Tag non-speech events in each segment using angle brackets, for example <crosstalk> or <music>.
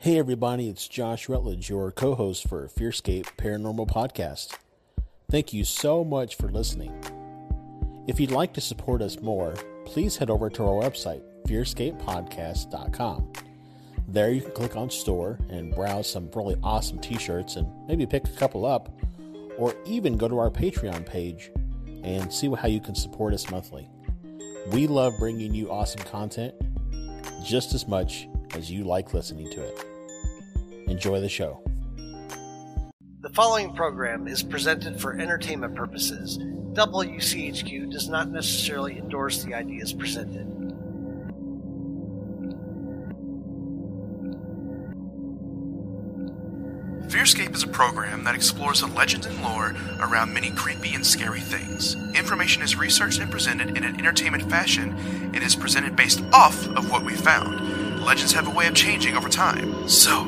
Hey everybody, it's Josh Rutledge, your co-host for Fearscape Paranormal Podcast. Thank you so much for listening. If you'd like to support us more, please head over to our website, fearscapepodcast.com. There you can click on store and browse some really awesome t-shirts and maybe pick a couple up, or even go to our Patreon page and see how you can support us monthly. We love bringing you awesome content just as much as you like listening to it. Enjoy the show. The following program is presented for entertainment purposes. WCHQ does not necessarily endorse the ideas presented. Fearscape is a program that explores the legends and lore around many creepy and scary things. Information is researched and presented in an entertainment fashion and is presented based off of what we found. Legends have a way of changing over time, so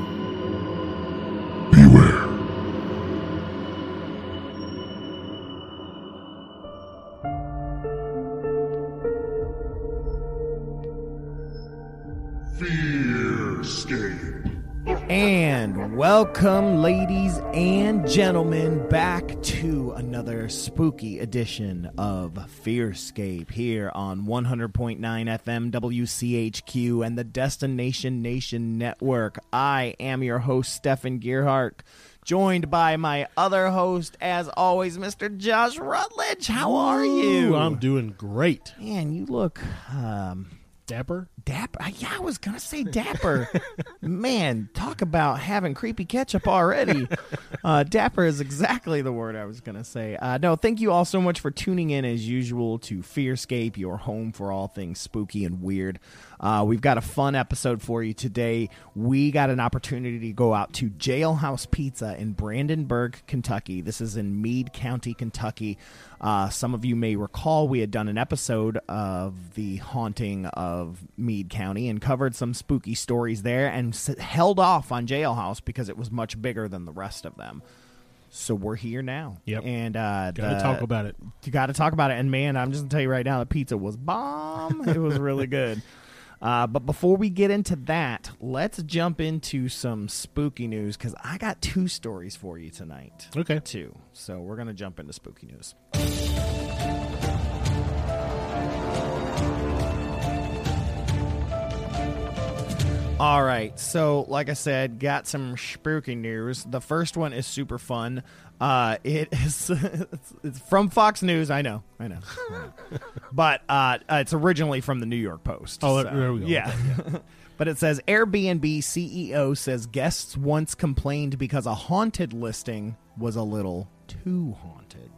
And welcome, ladies and gentlemen, back to another spooky edition of Fearscape here on 100.9 FM WCHQ and the Destination Nation Network. I am your host, Stefan Gearhart, joined by my other host, as always, Mr. Josh Rutledge. How are you? Ooh, I'm doing great. Man, you look um, Dapper? Dapper. Yeah, I was gonna say <laughs> dapper. Man, talk about having creepy ketchup already. Uh, dapper is exactly the word I was gonna say. Uh, no, thank you all so much for tuning in as usual to Fearscape, your home for all things spooky and weird. Uh, we've got a fun episode for you today. We got an opportunity to go out to Jailhouse Pizza in Brandenburg, Kentucky. This is in Meade County, Kentucky. Uh, some of you may recall we had done an episode of the haunting of Meade County and covered some spooky stories there and s- held off on Jailhouse because it was much bigger than the rest of them. So we're here now. Yep. And uh, Gotta the- talk about it. you got to talk about it. And man, I'm just gonna tell you right now, the pizza was bomb. it was really <laughs> good. Uh, but before we get into that, let's jump into some spooky news because I got two stories for you tonight. Okay. Two. So we're gonna jump into spooky news. All right. So, like I said, got some spooky news. The first one is super fun. Uh, it <laughs> is it's, it's from Fox News. I know. I know. I <laughs> know. but uh, it's originally from the New York Post. Oh, so, there we go. Yeah. <laughs> but it says Airbnb CEO says guests once complained because a haunted listing was a little too haunted.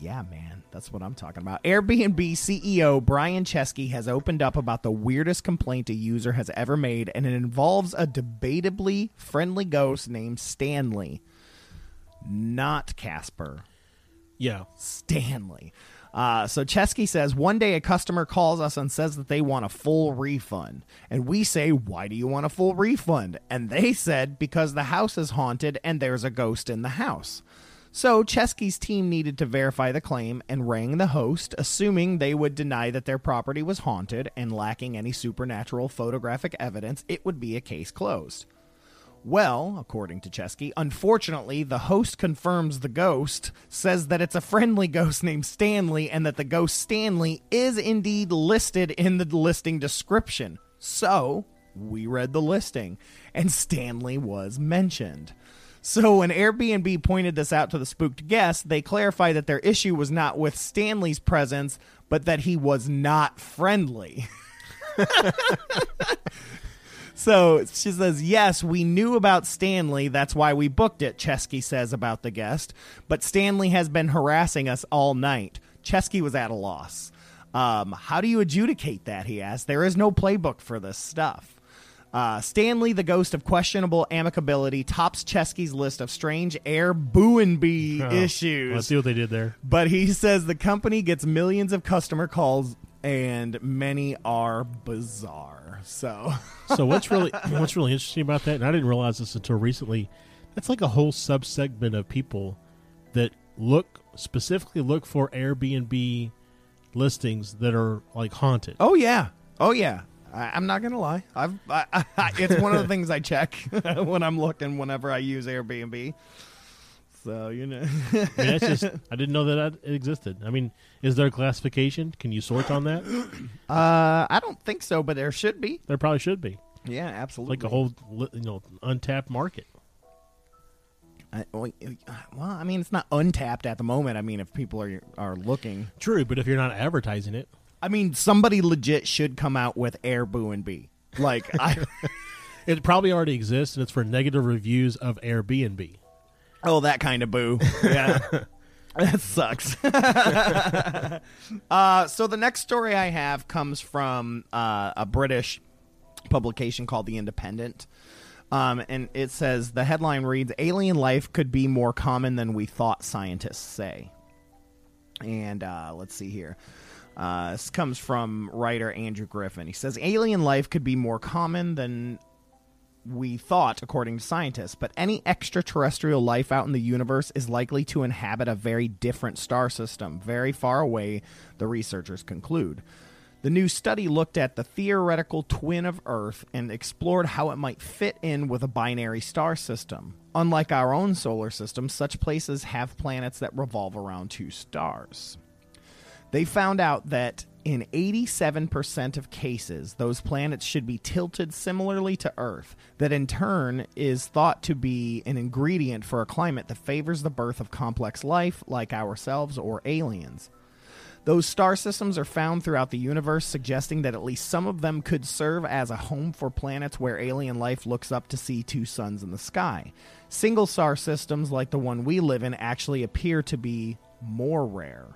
Yeah, man, that's what I'm talking about. Airbnb CEO Brian Chesky has opened up about the weirdest complaint a user has ever made, and it involves a debatably friendly ghost named Stanley, not Casper. Yeah. Stanley. Uh, so Chesky says one day a customer calls us and says that they want a full refund, and we say, "Why do you want a full refund?" And they said because the house is haunted and there's a ghost in the house. So Chesky's team needed to verify the claim and rang the host, assuming they would deny that their property was haunted and lacking any supernatural photographic evidence, it would be a case closed. Well, according to Chesky, unfortunately, the host confirms the ghost, says that it's a friendly ghost named Stanley, and that the ghost Stanley is indeed listed in the listing description. So, we read the listing, and Stanley was mentioned. So, when Airbnb pointed this out to the spooked guests, they clarified that their issue was not with Stanley's presence, but that he was not friendly. <laughs> So she says, Yes, we knew about Stanley. That's why we booked it, Chesky says about the guest. But Stanley has been harassing us all night. Chesky was at a loss. Um, how do you adjudicate that? He asked. There is no playbook for this stuff. Uh, Stanley, the ghost of questionable amicability, tops Chesky's list of strange air boo-and-bee <laughs> Oh, issues. Let's see what they did there. But he says the company gets millions of customer calls and many are bizarre. So, <laughs> So what's really what's really interesting about that, and I didn't realize this until recently, that's like a whole subsegment of people that look specifically look for Airbnb listings that are like haunted. oh yeah. Oh yeah. I, I'm not gonna lie. I've <laughs> I, I, it's one of the things I check <laughs> when I'm looking whenever I use Airbnb. So you know, I mean, that's just I didn't know that it existed. I mean, is there a classification? Can you sort on that? <coughs> uh, I don't think so, but there should be. There probably should be, Yeah, absolutely. like a whole you know untapped market. I, well, I mean, it's not untapped at the moment. I mean, if people are are looking, True, but if you're not advertising it, I mean, somebody legit should come out with Air Boo and B. Like, I, <laughs> it probably already exists, and it's for negative reviews of Airbnb. oh, that kind of boo. <laughs> Yeah. That sucks. <laughs> uh, so the next story I have comes from uh, a British publication called The Independent. Um, and it says the headline reads Alien life could be more common than we thought, scientists say. And uh, let's see here. Uh, this comes from writer Andrew Griffin. He says alien life could be more common than we thought, according to scientists, but any extraterrestrial life out in the universe is likely to inhabit a very different star system, very far away, the researchers conclude. The new study looked at the theoretical twin of Earth and explored how it might fit in with a binary star system. Unlike our own solar system, such places have planets that revolve around two stars. They found out that in 87% of cases, those planets should be tilted similarly to Earth, that in turn is thought to be an ingredient for a climate that favors the birth of complex life like ourselves or aliens. Those star systems are found throughout the universe, suggesting that at least some of them could serve as a home for planets where alien life looks up to see two suns in the sky. Single star systems like the one we live in actually appear to be more rare.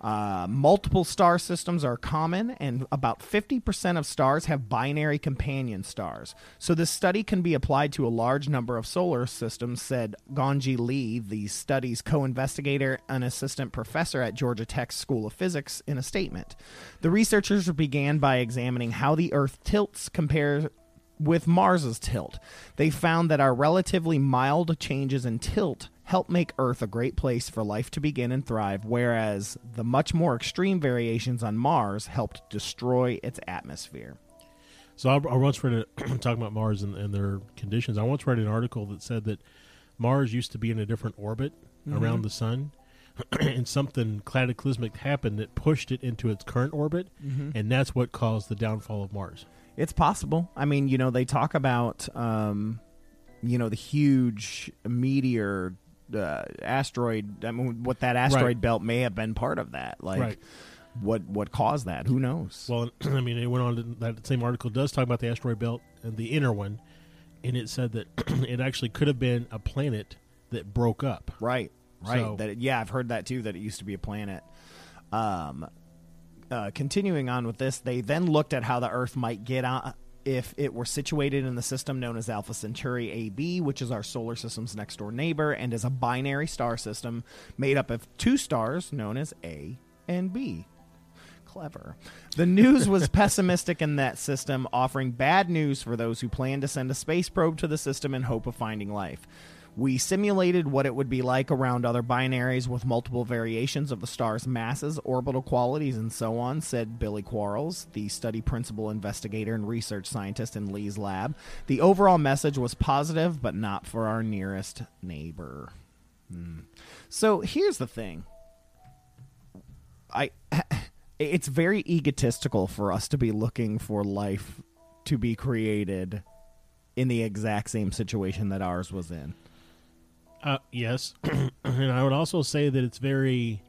Uh, multiple star systems are common, and about 50% of stars have binary companion stars. So, this study can be applied to a large number of solar systems, said Gongjie Li, the study's co investigator and assistant professor at Georgia Tech's School of Physics, in a statement. The researchers began by examining how the Earth tilts compared with Mars's tilt. They found that our relatively mild changes in tilt help make Earth a great place for life to begin and thrive, whereas the much more extreme variations on Mars helped destroy its atmosphere. So I, I once read a <clears throat> talking about Mars and, and their conditions. I once read an article that said that Mars used to be in a different orbit around the sun, <clears throat> and something cataclysmic happened that pushed it into its current orbit, and that's what caused the downfall of Mars. It's possible. I mean, you know, they talk about, um, you know, the huge meteor uh, asteroid. I mean, what that asteroid Right. belt may have been part of that. Like, Right. what what caused that? Who knows? Well, <clears throat> I mean, it went on. To, that same article does talk about the asteroid belt and the inner one, and it said that <clears throat> it actually could have been a planet that broke up. Right. Right. So- that yeah, I've heard that too. That it used to be a planet. Um, uh, continuing on with this, they then looked at how the Earth might get on if it were situated in the system known as Alpha Centauri AB, which is our solar system's next door neighbor, and is a binary star system made up of two stars known as A and B. Clever. The news was <laughs> pessimistic in that system, offering bad news for those who plan to send a space probe to the system in hope of finding life. We simulated what it would be like around other binaries with multiple variations of the star's masses, orbital qualities, and so on, said Billy Quarles, the study principal investigator and research scientist in Li's lab. The overall message was positive, but not for our nearest neighbor. Hmm. So here's the thing. I <laughs> it's very egotistical for us to be looking for life to be created in the exact same situation that ours was in. Uh, yes, <clears throat> and I would also say that it's very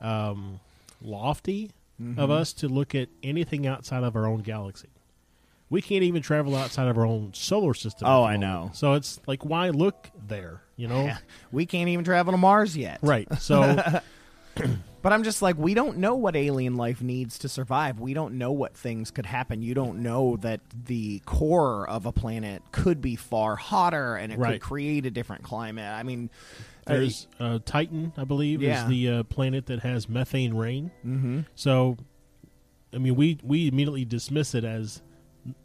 um, lofty of us to look at anything outside of our own galaxy. We can't even travel outside of our own solar system. Oh, I know. So it's like, why look there? You know. <laughs> We can't even travel to Mars yet. right? So <laughs> But I'm just like, we don't know what alien life needs to survive. We don't know what things could happen. You don't know that the core of a planet could be far hotter and it could create a different climate. I mean, There's uh, Titan, I believe, Yeah. is the uh, planet that has methane rain. Mm-hmm. So, I mean, we we immediately dismiss it as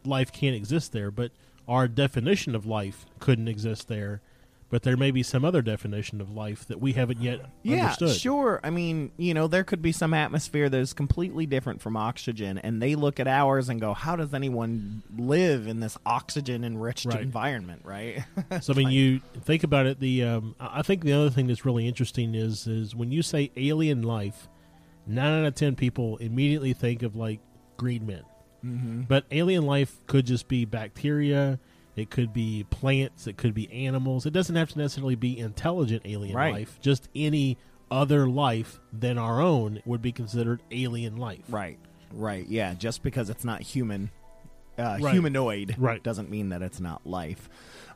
life can't exist there, but our definition of life couldn't exist there but there may be some other definition of life that we haven't yet Yeah, understood. sure. I mean, you know, there could be some atmosphere that is completely different from oxygen, and they look at ours and go, "How does anyone live in this oxygen-enriched Right. environment?" Right? <laughs> So I mean, you think about it. The um, I I think the other thing that's really interesting is is when you say alien life, nine out of ten people immediately think of like green men. Mm-hmm. But alien life could just be bacteria. It could be plants. It could be animals. It doesn't have to necessarily be intelligent alien Right. life. Just any other life than our own would be considered alien life. right. Right. Yeah. Just because it's not human, uh, Right. humanoid, Right. doesn't mean that it's not life.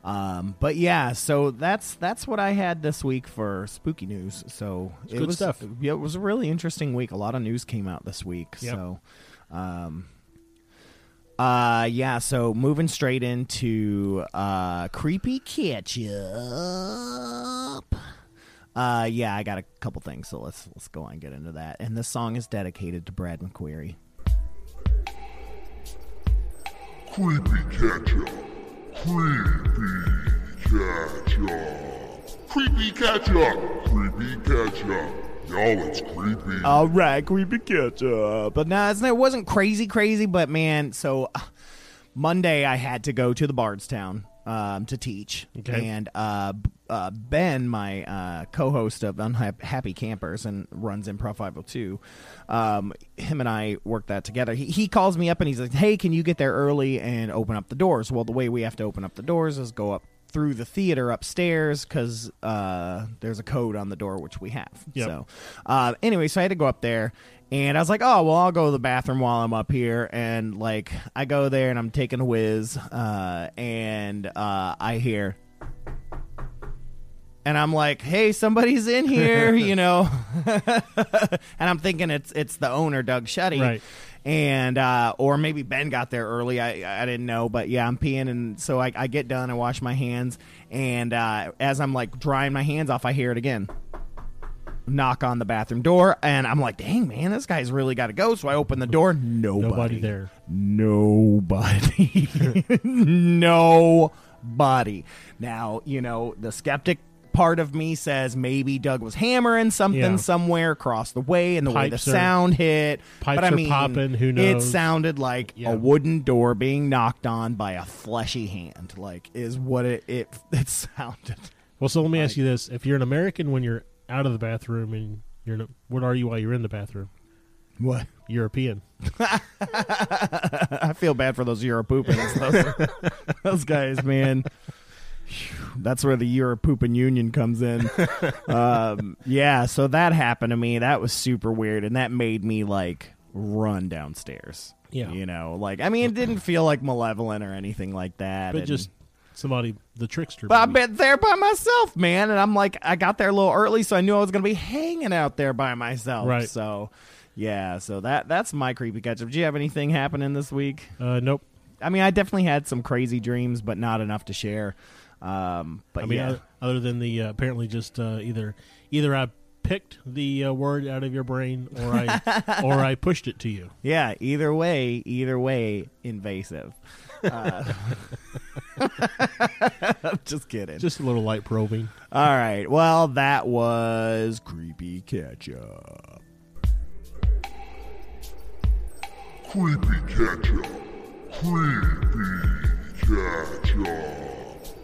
Um, but yeah, so that's that's what I had this week for spooky news. So it good was stuff. Yeah, it was a really interesting week. A lot of news came out this week. Yep. So, um, uh, yeah. So moving straight into uh, creepy ketchup. Uh, yeah, I got a couple things, so let's let's go on and get into that. And this song is dedicated to Brad McQuarrie. Creepy ketchup. Creepy ketchup. Creepy ketchup. Creepy ketchup. Y'all, it's creepy. All right, creepy ketchup. But no, it's, it wasn't crazy, crazy. But man, so uh, Monday I had to go to the Bardstown um, to teach, Okay. and uh, uh, Ben, my uh, co-host of Unhappy Campers and runs Improv 502, um, him and I worked that together. He, he calls me up and he's like, "Hey, can you get there early and open up the doors?" Well, the way we have to open up the doors is go up through the theater upstairs because uh, there's a code on the door which we have. Yep. So, uh, anyway, so I had to go up there, and I was like, "Oh, well, I'll go to the bathroom while I'm up here." And like, I go there and I'm taking a whiz, uh, and uh, I hear. And I'm like, "Hey, somebody's in here," <laughs> you know. <laughs> and I'm thinking it's it's the owner, Doug Shetty. Right. And uh, or maybe Ben got there early. I I didn't know, but yeah, I'm peeing, and so I, I get done, I wash my hands, and uh, as I'm like drying my hands off, I hear it again. Knock on the bathroom door, and I'm like, "Dang man, this guy's really got to go." So I open the door, nobody, Nobody there. nobody, <laughs> nobody. Now you know the skeptic. Part of me says maybe Doug was hammering something Yeah. somewhere across the way, and the way the Pipes are- sound hit. pipes but I are mean, popping, who knows? It sounded like Yeah. a wooden door being knocked on by a fleshy hand. Like is what it it, <laughs> it sounded. Well, so let me ask you this: If you're an American when you're out of the bathroom and you're, what are you while you're in the bathroom? What? European. <laughs> I feel bad for those Europoopans. Those, <laughs> those guys, man. That's where the Europoopin Union comes in. <laughs> Um, yeah, so that happened to me. That was super weird, and that made me like run downstairs. Yeah. you know, like I mean, it didn't <laughs> feel like malevolent or anything like that. But and- just somebody, the trickster. But I've been there by myself, man, and I'm like, I got there a little early, so I knew I was going to be hanging out there by myself. Right. So, yeah, so that that's my creepy catch up. Do you have anything happening this week? Uh, nope. I mean, I definitely had some crazy dreams, but not enough to share. Um, but I mean, yeah, oth- other than the uh, apparently just uh, either either I picked the uh, word out of your brain or I <laughs> or I pushed it to you. yeah. Either way, either way, invasive. Uh, <laughs> just kidding. Just a little light probing. All right. Well, that was creepy catch up. Creepy ketchup. Creepy ketchup.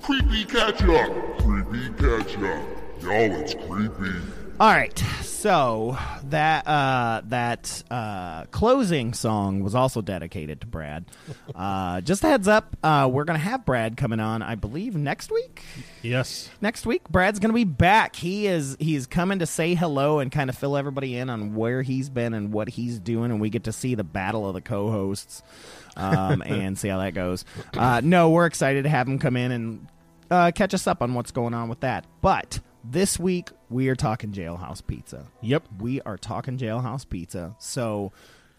Creepy ketchup. Creepy ketchup. Y'all, it's creepy. All right, so that uh, that uh, closing song was also dedicated to Brad. Uh, just a heads up, uh, we're gonna have Brad coming on, I believe, next week. Yes. Next week, Brad's gonna be back. He is he's coming to say hello and kind of fill everybody in on where he's been and what he's doing, and we get to see the battle of the co-hosts um, and see how that goes. Uh, no, we're excited to have him come in and uh, catch us up on what's going on with that. But this week we are talking Jailhouse Pizza. Yep. We are talking Jailhouse Pizza. So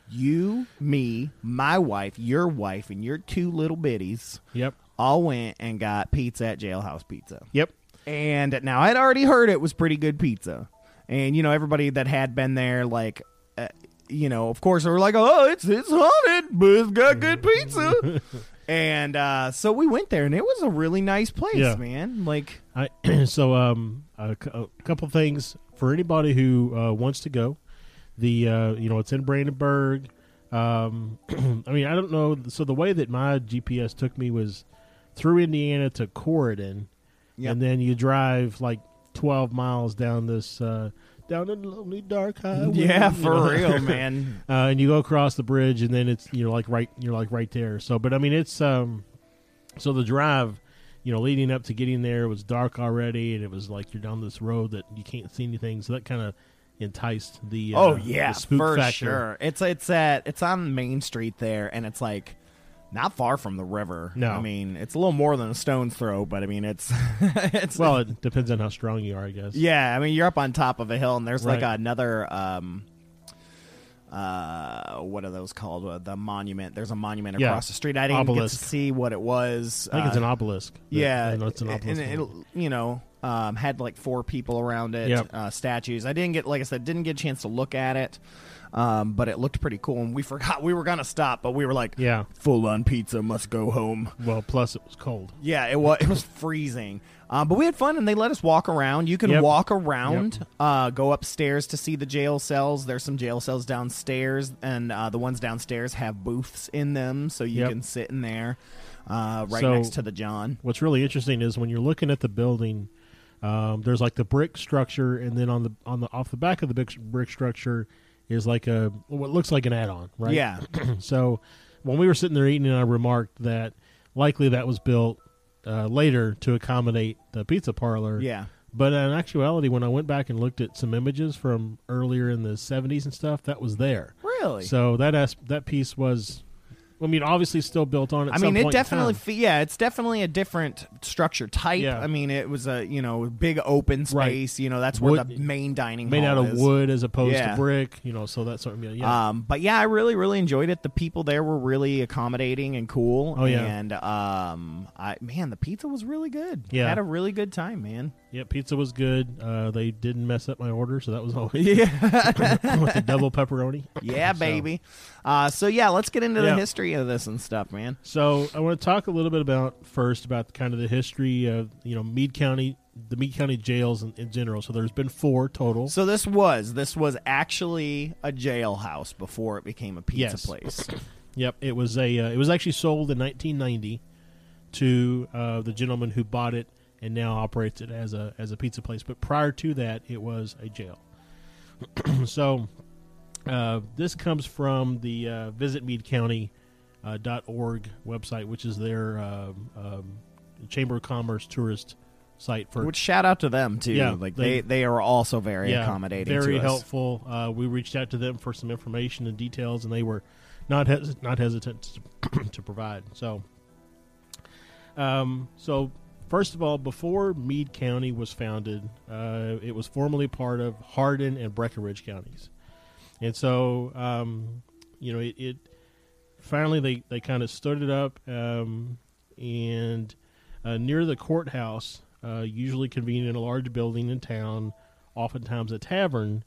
you, me, my wife, your wife, and your two little bitties Yep. all went and got pizza at Jailhouse Pizza. Yep. And now I'd already heard it was pretty good pizza. And you know everybody that had been there like uh, you know, of course they were like, "Oh, it's it's haunted, but it's got good pizza." <laughs> And uh, so we went there, and it was a really nice place, Yeah. man. Like, I <clears throat> so um a, cou- a couple things for anybody who uh, wants to go. The uh, you know it's in Brandenburg. Um, <clears throat> I mean I don't know. So the way that my GPS took me was through Indiana to Corydon, Yep. and then you drive like twelve miles down this uh, down a lonely dark highway. yeah, you <laughs> for know. real, man. <laughs> uh, and you go across the bridge, and then it's you're like right you're like right there. So, but I mean, it's um, so the drive, you know, leading up to getting there was dark already, and it was like you're down this road that you can't see anything. So that kind of enticed the uh, oh yeah, the spook for factor. sure. It's it's at it's on Main Street there, and it's like not far from the river. No. I mean it's a little more than a stone's throw, but I mean it's <laughs> it's Well, it depends on how strong you are, I guess. yeah. I mean you're up on top of a hill, and there's like another um. Uh, what are those called? Uh, the monument. There's a monument Yeah. across the street. I didn't Obelisk. get to see what it was. I think it's Uh, an obelisk. Yeah, it's an obelisk. and it, you know, um, had like four people around it, Yep. uh, statues. I didn't get, like I said, didn't get a chance to look at it, um, but it looked pretty cool. And we <laughs> forgot we were gonna stop, but we were like, yeah. full on pizza, must go home. Well, plus it was cold. Yeah, it was <laughs> it was freezing, um, but we had fun, and they let us walk around. You can Yep. walk around, uh, go upstairs to see the jail cells. There's some jail cells downstairs, and uh, the ones downstairs have booths in them, so you Yep. can sit in there, uh, right So- next to the John. What's really interesting is when you're looking at the building, um, there's like the brick structure, and then on the on the off the back of the brick, brick structure is like a what looks like an add-on, right? Yeah. <clears throat> so when we were sitting there eating, I remarked that likely that was built uh, later to accommodate the pizza parlor. Yeah. But in actuality, when I went back and looked at some images from earlier in the '70s and stuff, that was there. Really? So that as- that piece was, I mean, obviously still built on. At I mean, it definitely, fe- yeah, it's definitely a different structure type. Yeah. I mean, it was a you know big open Right. space. You know, that's where the main dining made out of is. wood as opposed Yeah. to brick. You know, so that's sort of yeah. Um, but yeah, I really, really enjoyed it. The people there were really accommodating and cool. Oh, yeah. and um, I man, the pizza was really good. Yeah. had a really good time, man. Yeah, pizza was good. Uh, they didn't mess up my order, so that was all. Yeah, <laughs> with the double pepperoni. yeah, So- baby. Uh, so yeah, let's get into Yeah. the history of this and stuff, man. So I want to talk a little bit about first about kind of the history of you know Meade County, the Meade County jails in, in general. So there's been four total. So this was this was actually a jailhouse before it became a pizza Yes. place. Yep, it was a uh, it was actually sold in 1990 to uh, the gentleman who bought it and now operates it as a as a pizza place. But prior to that, it was a jail. <clears throat> so uh, this comes from the uh, Visit Meade County uh, dot org website, which is their um, um, Chamber of Commerce tourist site for Which shout out to them too. Yeah, like they- they they are also very yeah, accommodating. very to us. helpful. Uh, we reached out to them for some information and details, and they were not hes- not hesitant to, <clears throat> to provide. So, um, so first of all, before Meade County was founded, uh, it was formerly part of Hardin and Breckinridge counties, and so um, you know it. it finally, they they kind of stood it up, um, and uh, near the courthouse, uh, usually convened in a large building in town, oftentimes a tavern.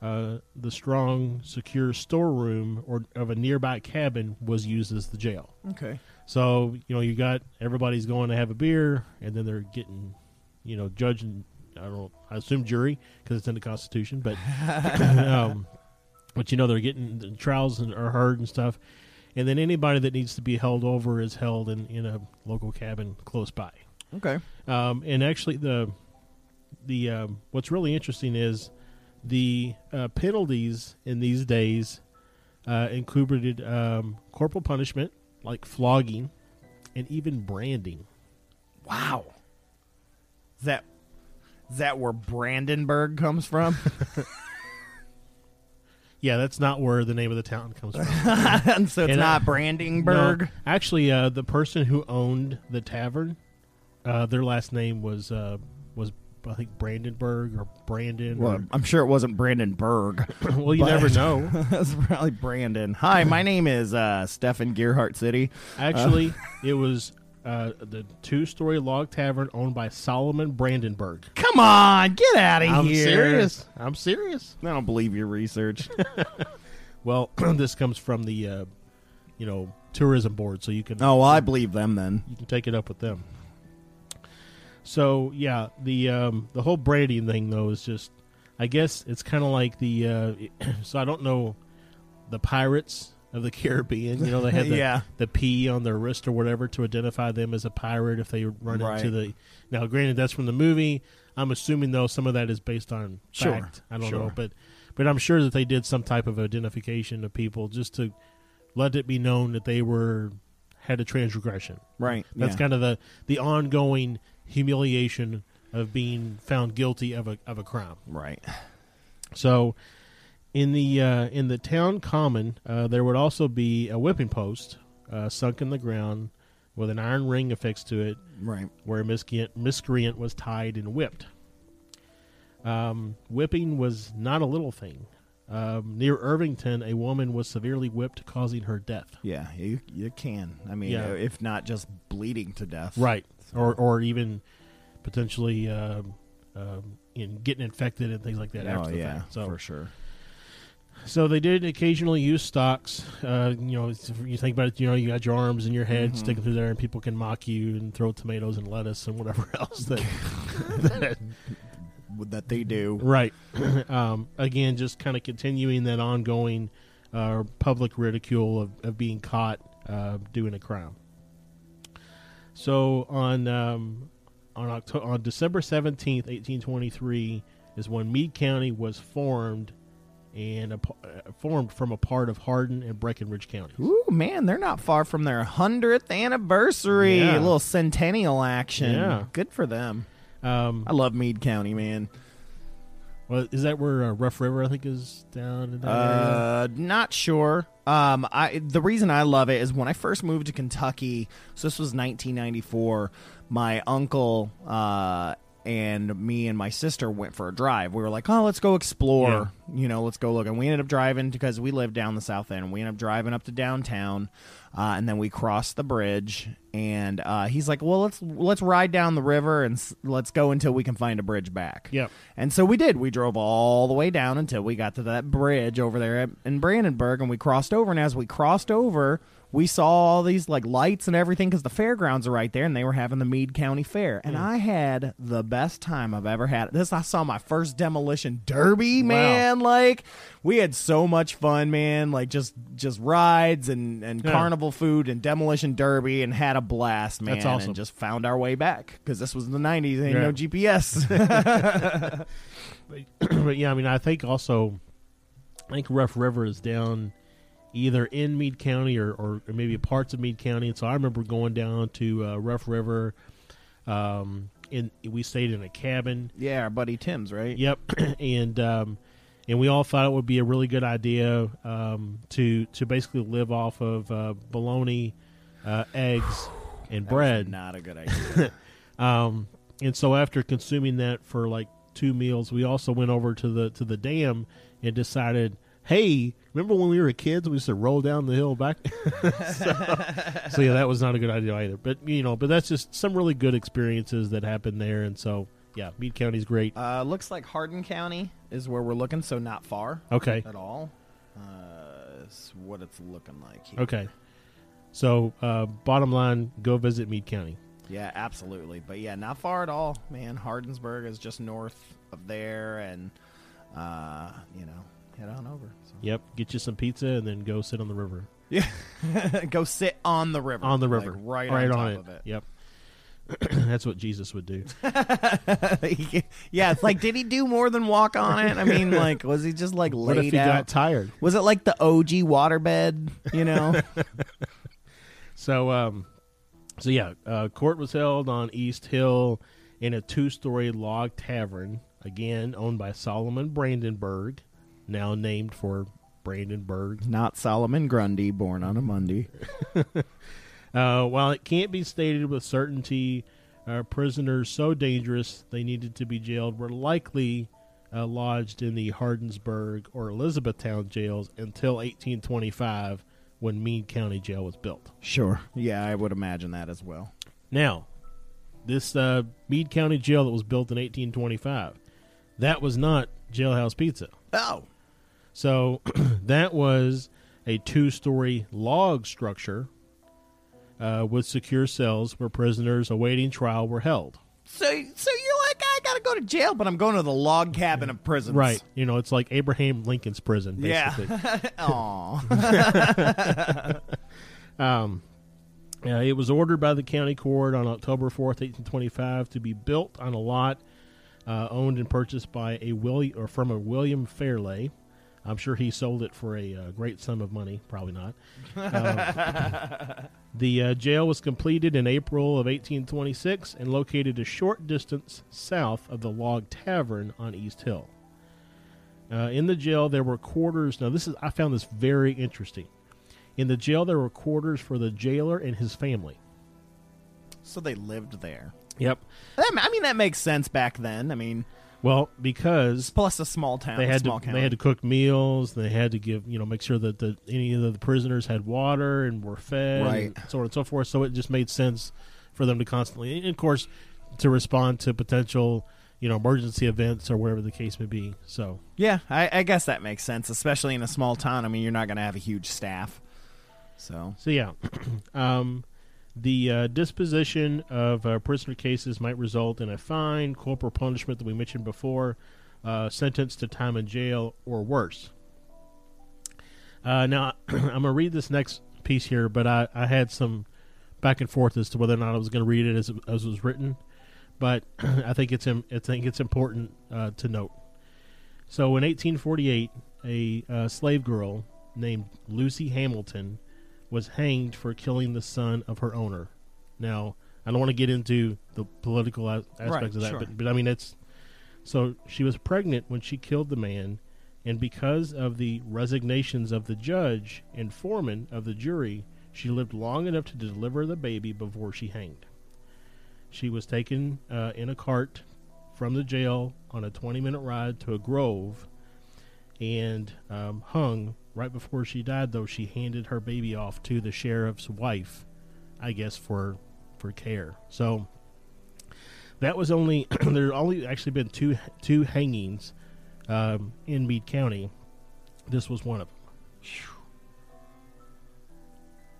Uh, the strong, secure storeroom or of a nearby cabin was used as the jail. Okay. So you know, you got everybody's going to have a beer, and then they're getting, you know, judge and I don't know, I assume jury because it's in the Constitution, but <laughs> um, but you know they're getting the trials and are heard and stuff, and then anybody that needs to be held over is held in in a local cabin close by. Okay. Um, and actually, the the um, what's really interesting is the uh, penalties in these days uh, included um, corporal punishment like flogging and even branding. Wow. Is that is that where Brandenburg comes from? <laughs> <laughs> Yeah, that's not where the name of the town comes from. and <laughs> so it's And, not Brandingburg. No, actually, uh, the person who owned the tavern, uh, their last name was uh, was I think Brandenburg or Brandon. Well, I'm sure it wasn't Brandenburg. or, <laughs> well, you never know. <laughs> That's probably Brandon. Hi, my name is uh, Stefan Gearhart City. Actually, <laughs> it was uh, the two-story log tavern owned by Solomon Brandenburg. Come on, get out of I'm here. serious. I'm serious. I don't believe your research. Well, <clears throat> this comes from the, uh, you know, tourism board, so you can Oh, well, I believe them then. you can take it up with them. So yeah, the um, the whole branding thing though is just, I guess it's kind of like the. Uh, <clears throat> so I don't know, the pirates of the <laughs> Caribbean. You know they had the, Yeah. the P on their wrist or whatever to identify them as a pirate if they run Right. into the. Now, granted, that's from the movie. I'm assuming though some of that is based on Sure, fact. I don't sure. know, but but I'm sure that they did some type of identification of people just to let it be known that they were had a transgression. Right. That's yeah. kind of the the ongoing humiliation of being found guilty of a of a crime. right. So, in the uh, in the town common, uh, there would also be a whipping post uh, sunk in the ground with an iron ring affixed to it, Right. where a miscreant, miscreant was tied and whipped. Um, whipping was not a little thing. Um, near Irvington, a woman was severely whipped, causing her death. Yeah, you you can. I mean, Yeah. if not just bleeding to death. right or or even potentially um, um, in getting infected and things like that Oh after the yeah, fact. So for sure. so they did occasionally use stocks. Uh, you know, you think about it. You know, you got your arms and your head, Mm-hmm. stick them through there, and people can mock you and throw tomatoes and lettuce and whatever <laughs> else. That, that <laughs> That they do. right. <coughs> um, again, just kind of continuing that ongoing uh, public ridicule of, of being caught uh, doing a crime. So on um, on October, on December seventeenth, eighteen twenty three, is when Meade County was formed, and a, uh, formed from a part of Hardin and Breckinridge counties. Ooh, man, they're not far from their hundredth anniversary. Yeah. A little centennial action. Yeah. Good for them. Um, I love Meade County, man. Well, is that where uh, Rough River I think is down in that area? Uh, not sure. Um, I the reason I love it is when I first moved to Kentucky. So this was 1994. My uncle uh, and me and my sister went for a drive. We were like, oh, let's go explore. You know, let's go look. And we ended up driving because we live down the south end. We ended up driving up to downtown, uh, and then we crossed the bridge. And uh, he's like, well, let's let's ride down the river and s- let's go until we can find a bridge back. Yep. And so we did. We drove all the way down until we got to that bridge over there at, in Brandenburg, and we crossed over. And as we crossed over, we saw all these like lights and everything because the fairgrounds are right there, and they were having the Meade County Fair. And mm. I had the best time I've ever had. This I saw my first demolition derby, man. Like we had so much fun, man. Like just just rides and and Yeah. carnival food and demolition derby, and had a blast, man. That's awesome. And just found our way back because this was the '90s, ain't Yeah. no GPS. <laughs> <laughs> <clears throat> but yeah, I mean, I think also, I think Rough River is down either in Meade County or, or maybe parts of Meade County. And so I remember going down to uh, Rough River. Um, in we stayed in a cabin. Yeah, our buddy Tim's, right? Yep, <clears throat> and um, and we all thought it would be a really good idea um, to to basically live off of uh, bologna, uh, eggs, <sighs> and bread. Not a good <laughs> idea. Um, and so after consuming that for like two meals, we also went over to the to the dam and decided, hey, remember when we were kids, we used to roll down the hill back. <laughs> so, so yeah, that was not a good idea either. But you know, but that's just some really good experiences that happened there, and so yeah, Meade County's great. uh, looks like Hardin County is where we're looking, so not far Okay, at all. Uh, what it's looking like here. okay. So uh, bottom line, go visit Meade County. Yeah, absolutely. But yeah, not far at all, man. Hardinsburg is just north of there, and uh, you know, head on over. So. Yep, get you some pizza and then go sit on the river. Yeah, <laughs> go sit on the river. On the like, river, right, right on, on, top it. of it. Yep. <clears throat> That's what Jesus would do. <laughs> yeah, it's like, did he do more than walk on it? I mean, like, was he just like <laughs> What laid if he out? got tired? was it like the OG waterbed? You know? So, um, so yeah, uh, court was held on East Hill in a two-story log tavern, again owned by Solomon Brandenburg, now named for Brandenburg. Not Solomon Grundy, born on a Monday. <laughs> Uh, while it can't be stated with certainty, uh, prisoners so dangerous they needed to be jailed were likely uh, lodged in the Hardinsburg or Elizabethtown jails until 1825, when Meade County Jail was built. Sure. Yeah, I would imagine that as well. Now, this uh, Meade County Jail that was built in 1825, that was not Jailhouse Pizza. Oh. So <clears throat> that was a two-story log structure uh, with secure cells where prisoners awaiting trial were held. So, so you're like, I gotta go to jail, but I'm going to the log cabin of prisons. Right. You know, it's like Abraham Lincoln's prison, basically. <laughs> <laughs> <laughs> Yeah. Aw. Um, uh, it was ordered by the county court on October 4th, 1825, to be built on a lot uh, owned and purchased by a William or from a William Fairley. I'm sure he sold it for a uh, great sum of money. Probably not. Um, <laughs> the uh, jail was completed in April of 1826 and located a short distance south of the Log Tavern on East Hill. Uh, in the jail, there were quarters. Now, this is I found this very interesting. In the jail, there were quarters for the jailer and his family. so they lived there. Yep. I mean, that makes sense back then. I mean, Well, because plus a small town. they had small to county. they had to cook meals, they had to give you know make sure that the any of the prisoners had water and were fed, Right. and so on and so forth. So it just made sense for them to constantly, and of course, to respond to potential you know emergency events or whatever the case may be. So Yeah, I, I guess that makes sense, especially in a small town. I mean, you're not going to have a huge staff. So, So yeah, <clears throat> um, the uh, disposition of uh, prisoner cases might result in a fine, corporal punishment that we mentioned before, uh, sentence to time in jail, or worse. Uh, now <clears throat> I'm gonna read this next piece here, but I, I had some back and forth as to whether or not I was going to read it as as it was written, but <clears throat> I think it's I think it's important uh, to note. So in 1848, a uh, slave girl named Lucy Hamilton was hanged for killing the son of her owner. Now, I don't want to get into the political aspects Right, of that, sure. but, but I mean, it's so she was pregnant when she killed the man, and because of the resignations of the judge and foreman of the jury, she lived long enough to deliver the baby before she hanged. She was taken uh, in a cart from the jail on a 20 minute ride to a grove and um, hung right before she died though she handed her baby off to the sheriff's wife i guess for for care so that was only <clears throat> there only actually been two two hangings um, in meade county this was one of them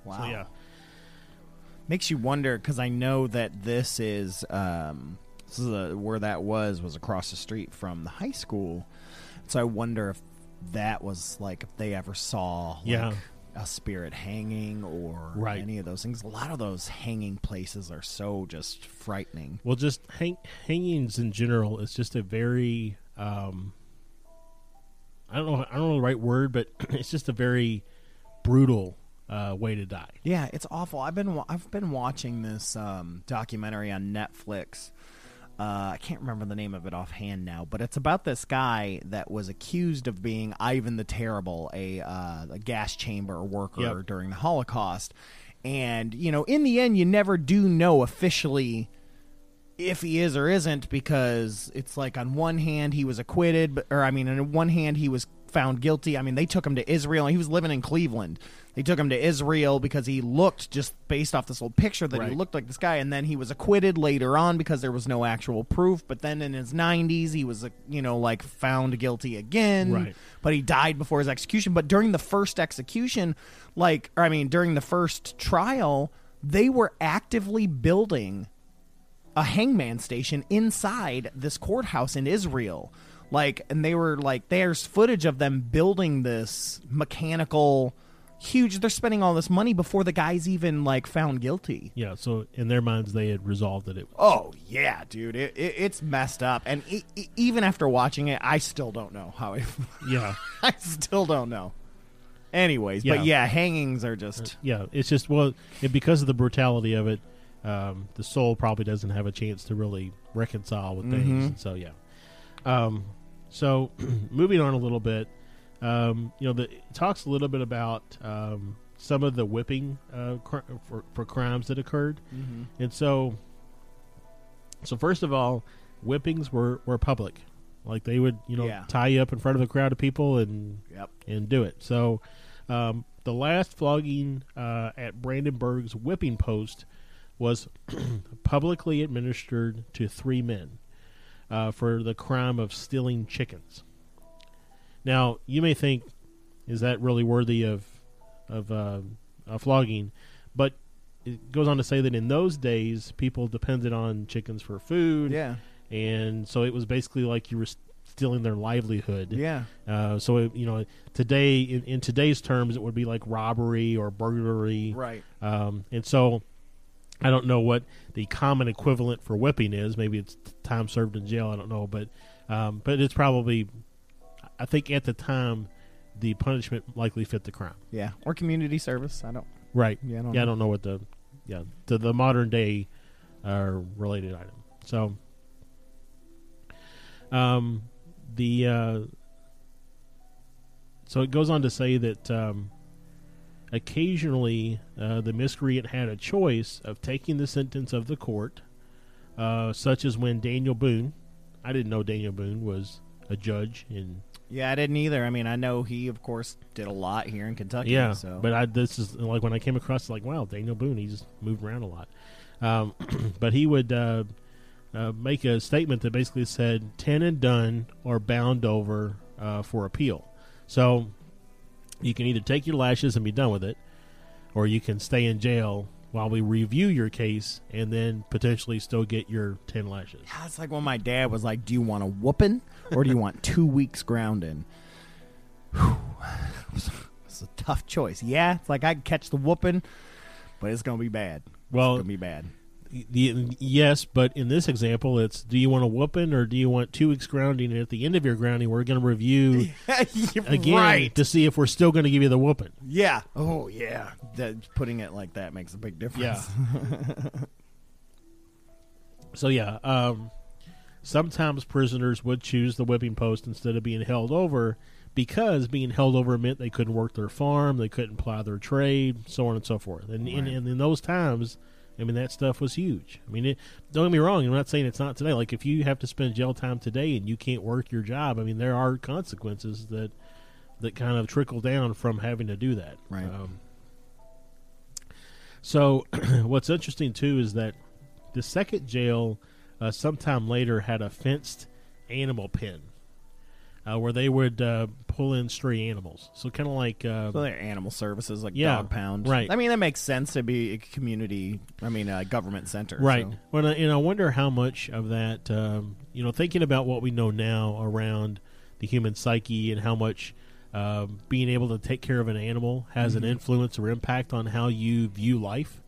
wow. so yeah Makes you wonder because I know that this is um, this is a, where that was was across the street from the high school. So I wonder if that was like if they ever saw like, Yeah. a spirit hanging or Right. any of those things. A lot of those hanging places are so just frightening. Well, just hang, hangings in general is just a very um, I don't know I don't know the right word, but <clears throat> it's just a very brutal uh, way to die. Yeah, it's awful. I've been wa- I've been watching this um, documentary on Netflix. Uh, I can't remember the name of it offhand now, but it's about this guy that was accused of being Ivan the Terrible, a, uh, a gas chamber worker Yep. during the Holocaust. And you know, in the end, you never do know officially if he is or isn't because it's like on one hand he was acquitted but, or i mean on one hand he was found guilty. I mean they took him to israel he was living in cleveland. They took him to israel because he looked just based off this old picture that he looked like this guy and then he was acquitted later on because there was no actual proof. But then in his 90s he was you know like found guilty again. Right. but he died before his execution. But during the first execution like or i mean during the first trial they were actively building a hangman station inside this courthouse in Israel. Like, and they were like, there's footage of them building this mechanical, huge. They're spending all this money before the guy's even like found guilty. Yeah, so in their minds they had resolved that it Oh yeah, dude, it, it, it's messed up. And e e- even after watching it, I still don't know how. It, <laughs> yeah. I still don't know. Anyways, Yeah. but yeah, hangings are just yeah, it's just well, it, because of the brutality of it, um, the soul probably doesn't have a chance to really reconcile with things. Mm-hmm. And so yeah, um, so <clears throat> moving on a little bit, um, you know, the, it talks a little bit about um, some of the whipping uh, cr- for, for crimes that occurred, Mm-hmm. and so, so first of all, whippings were were public. Like they would, you know, Yeah. tie you up in front of a crowd of people and yep. and do it. So, um, the last flogging uh, at Brandenburg's whipping post was <clears throat> publicly administered to three men uh, for the crime of stealing chickens. Now, you may think, is that really worthy of of uh, a flogging? But it goes on to say that in those days, people depended on chickens for food. Yeah. and so it was basically like you were stealing their livelihood. Yeah. Uh, so it, you know, today in, in today's terms, it would be like robbery or burglary. Right. Um, and so I don't know what the common equivalent for whipping is. Maybe it's time served in jail. I don't know, but um, but it's probably. I think at the time, the punishment likely fit the crime. Yeah. Or community service. I don't. Right. Yeah, I don't yeah, I know. don't know what the yeah the the modern day uh, related item. So um the uh so it goes on to say that um occasionally uh, the miscreant had a choice of taking the sentence of the court uh, such as when Daniel Boone I didn't know Daniel Boone was a judge in Yeah, I didn't either. I mean, I know he, of course, did a lot here in Kentucky. Yeah, So. but I this is like when I came across like wow Daniel Boone he's moved around a lot, um, <clears throat> but he would uh, uh, make a statement that basically said ten and done or bound over uh, for appeal. So you can either take your lashes and be done with it, or you can stay in jail while we review your case and then potentially still get your ten lashes. Yeah, it's like when my dad was like, "Do you want a whooping or do you want two weeks grounding?" <laughs> It's a tough choice. Yeah, it's like I can catch the whooping, but it's gonna be bad. Well, it's gonna be bad. The, yes, but in this example, it's do you want a whooping or do you want two weeks grounding? And at the end of your grounding, we're going to review <laughs> again right? to see if we're still going to give you the whooping. Yeah. Oh yeah. That putting it like that makes a big difference. Yeah. So yeah, um, sometimes prisoners would choose the whipping post instead of being held over because being held over meant they couldn't work their farm, they couldn't ply their trade, so on and so forth. And, and, and in those times, I mean that stuff was huge. I mean, it, don't get me wrong. I'm not saying it's not today. Like if you have to spend jail time today and you can't work your job, I mean there are consequences that that kind of trickle down from having to do that. Right. Um, so, <clears throat> what's interesting too is that the second jail, uh, sometime later, had a fenced animal pen uh, where they would uh, pull in stray animals. So, kind of like uh, So they're animal services like Yeah, dog pound. right. I mean, that makes sense to be a community. I mean, a government center. Right. so. Well, uh, and I wonder how much of that, um, you know, thinking about what we know now around the human psyche and how much um, being able to take care of an animal has an influence or impact on how you view life.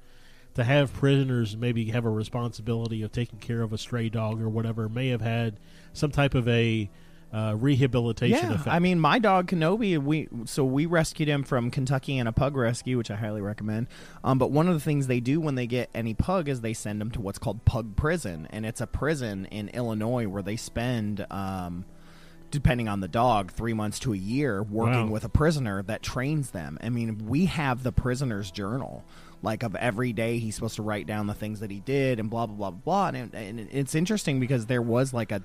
To have prisoners maybe have a responsibility of taking care of a stray dog or whatever may have had some type of a uh, rehabilitation Yeah, effect. I mean, my dog Kenobi, we so we rescued him from Kentucky in a pug rescue, which I highly recommend. Um, but one of the things they do when they get any pug is they send them to what's called pug prison, and it's a prison in Illinois where they spend. Um, depending on the dog, three months to a year working Wow. with a prisoner that trains them. I mean, we have the prisoner's journal, like of every day he's supposed to write down the things that he did and blah blah blah blah. blah. And, and it's interesting because there was like a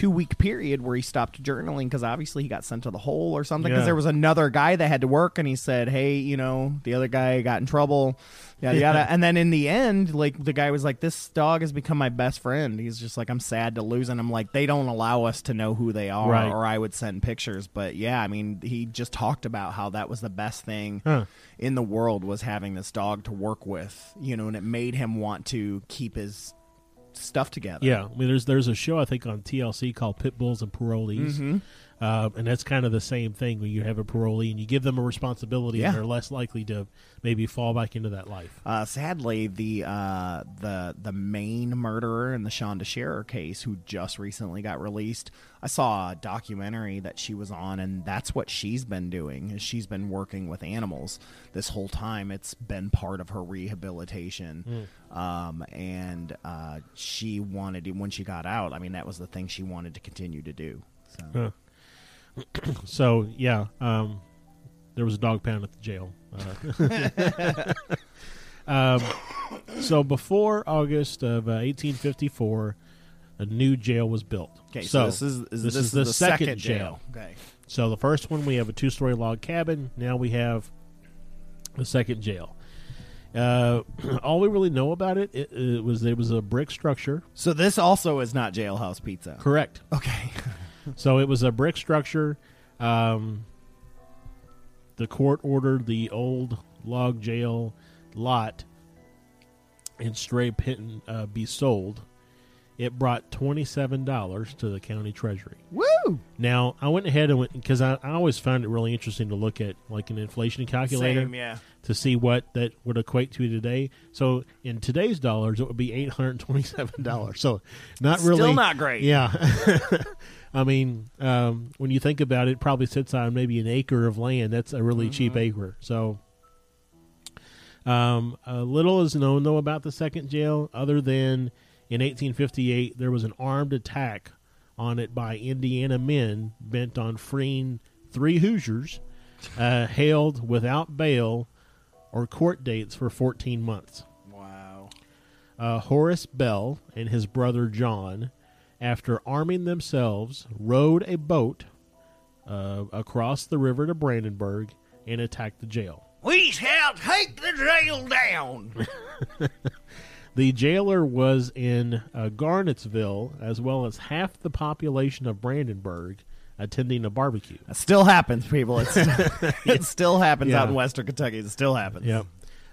two week period where he stopped journaling because obviously he got sent to the hole or something because Yeah. there was another guy that had to work and he said hey you know the other guy got in trouble yada yada and then in the end like the guy was like this dog has become my best friend he's just like i'm sad to lose and i'm like they don't allow us to know who they are Right. or i would send pictures but yeah i mean he just talked about how that was the best thing Huh. in the world was having this dog to work with you know and it made him want to keep his stuff together Yeah, I mean, there's there's a show I think on TLC called Pit Bulls and Parolees, Mm-hmm. Uh, and that's kind of the same thing when you have a parolee and you give them a responsibility, Yeah. and they're less likely to maybe fall back into that life. Uh, sadly, the uh, the the main murderer in the Shanda Sharer case, who just recently got released, I saw a documentary that she was on, and that's what she's been doing. Is she's been working with animals this whole time. It's been part of her rehabilitation, um, and uh, she wanted when she got out. I mean, that was the thing she wanted to continue to do. So. Huh. <coughs> So yeah, um, there was a dog pound at the jail. Uh, <laughs> um, so before August of uh, 1854, a new jail was built. Okay, so, this is, is this, is the, second, jail. Okay. So the first one we have a two-story log cabin. Now we have the second jail. Uh, <clears throat> all we really know about it, it, it was it was a brick structure. So this also is not jailhouse pizza. Correct. Okay. <laughs> So it was a brick structure. Um, the court ordered the old log jail lot and stray pin uh, be sold, it brought twenty seven dollars to the county treasury. Woo! Now I went ahead and went because I, I always found it really interesting to look at like an inflation calculator Same, yeah. to see what that would equate to today. So in today's dollars, it would be eight hundred twenty-seven dollars. So not Still really not great. Yeah, <laughs> I mean, um, when you think about it, it probably sits on maybe an acre of land. That's a really cheap Mm-hmm. acre. So. Um, a little is known though about the second jail, other than in 1858 there was an armed attack on it by Indiana men bent on freeing three Hoosiers, uh, hailed without bail or court dates for 14 months. Wow. Uh, Horace Bell and his brother John, after arming themselves, rowed a boat uh, across the river to Brandenburg and attacked the jail. We shall take the jail down. <laughs> The jailer was in uh, Garnettsville, as well as half the population of Brandenburg attending a barbecue. It still happens, people. It's, <laughs> <laughs> it still happens Yeah. out in Western Kentucky. It still happens. Yep.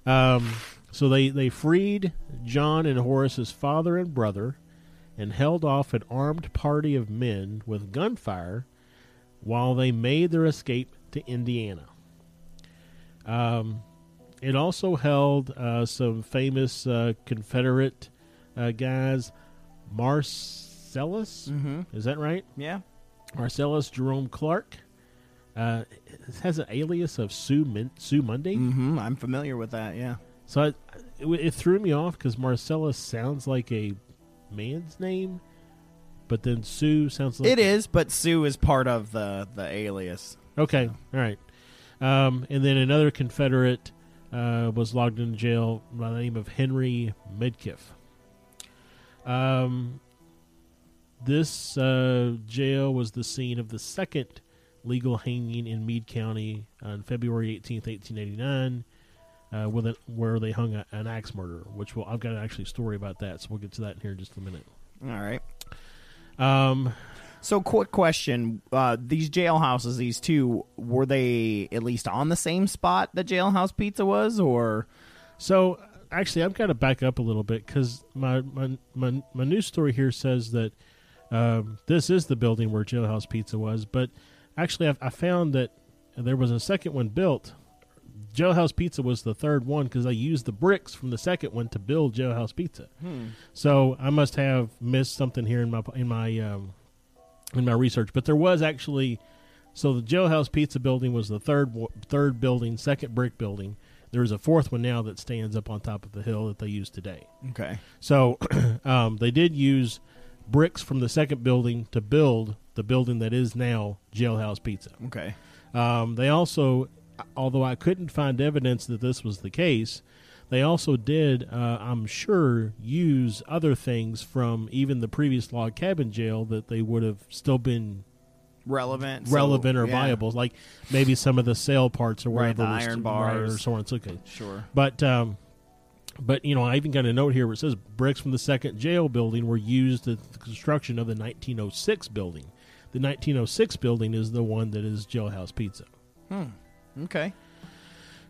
Um, so they, they freed John and Horace's father and brother and held off an armed party of men with gunfire while they made their escape to Indiana. Um, it also held uh, some famous uh, Confederate uh, guys, Marcellus. Mm-hmm. Is that right? Yeah. Marcellus Jerome Clarke. Uh, it has an alias of Sue Min- Sue Mundy. Mm-hmm. I'm familiar with that. Yeah. So I, it, it threw me off because Marcellus sounds like a man's name, but then Sue sounds like It is, but Sue is part of the the alias. Okay, all right. Um, and then another Confederate uh, was logged into jail by the name of Henry Midkiff. Um, this uh, jail was the scene of the second legal hanging in Meade County on February eighteenth, eighteen eighty nine. Uh, with where they hung a, an axe murder, which will I've got an actually story about that, so we'll get to that in here in just a minute. All right. Um, So, quick question: uh, These jailhouses, these two, were they at least on the same spot that Jailhouse Pizza was, or So actually, I've got to back up a little bit because my, my my my news story here says that um, this is the building where Jailhouse Pizza was, but actually, I've, I found that there was a second one built. Jailhouse Pizza was the third one because I used the bricks from the second one to build Jailhouse Pizza. So I must have missed something here in my in my um, in my research. But there was actually so the Jailhouse Pizza building was the third third building, second brick building. There is a fourth one now that stands up on top of the hill that they use today. okay? So <clears throat> um, they did use bricks from the second building to build the building that is now Jailhouse Pizza. Okay. Um, they also, although I couldn't find evidence that this was the case, they also did, uh, I'm sure, use other things from even the previous log cabin jail that they would have still been Relevant, so, relevant or yeah. viable, like maybe some of the sail parts or Right, whatever, the iron bars. or so on. Okay. Sure. But um, but you know, I even got a note here where it says bricks from the second jail building were used at the construction of the 1906 building. The 1906 building is the one that is Jailhouse Pizza. Hmm. Okay.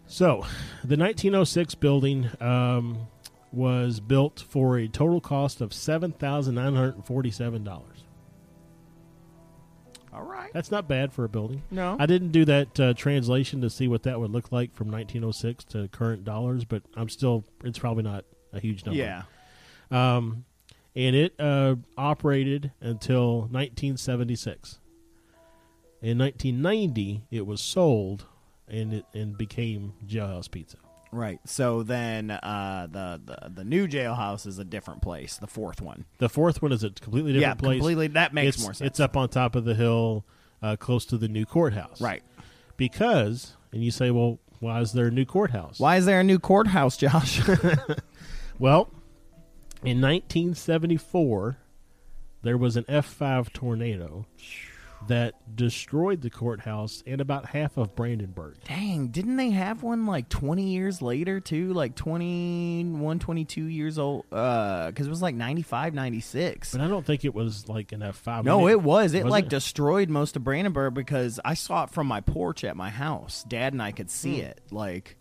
So, the 1906 building um, was built for a total cost of seven thousand nine hundred forty-seven dollars. All right. That's not bad for a building. No. I didn't do that uh, translation to see what that would look like from 1906 to current dollars, but I'm still. It's probably not a huge number. yeah. Um, and it uh, operated until 1976. In 1990, it was sold, and it and became Jailhouse Pizza. Right. So then, uh, the, the the new jailhouse is a different place. The fourth one. The fourth one is a completely yeah. different place. Completely. That makes it's, more sense. It's up on top of the hill, uh, close to the new courthouse. Right. Because, and you say, well, why is there a new courthouse? Why is there a new courthouse, Josh? <laughs> Well, in 1974, there was an F5 tornado that destroyed the courthouse and about half of Brandenburg. Dang, didn't they have one like 20 years later too? Like 21, 22 years old? Uh, cuz it was like 95, 96. But I don't think it was like an F5. No, it was. It was like it? destroyed most of Brandenburg because I saw it from my porch at my house. Dad and I could see Hmm. it. Like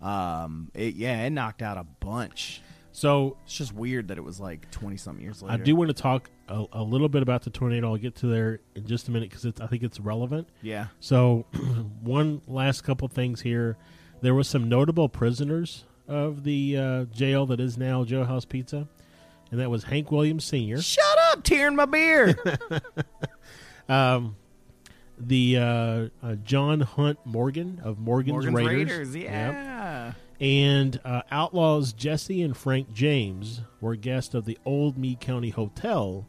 um it yeah, it knocked out a bunch. So It's just weird that it was like twenty something years later. I do want to talk a, a little bit about the tornado. I'll get to there in just a minute because I think it's relevant. Yeah. So, <clears throat> one last couple things here. There was some notable prisoners of the uh, jail that is now Jailhouse Pizza, and that was Hank Williams Sr., Shut up, tear in my beer. <laughs> <laughs> um, the uh, uh, John Hunt Morgan of Morgan's, Morgan's Raiders, Raiders. Yep. Yeah. and uh, outlaws Jesse and Frank James were guests of the Old Meade County Hotel,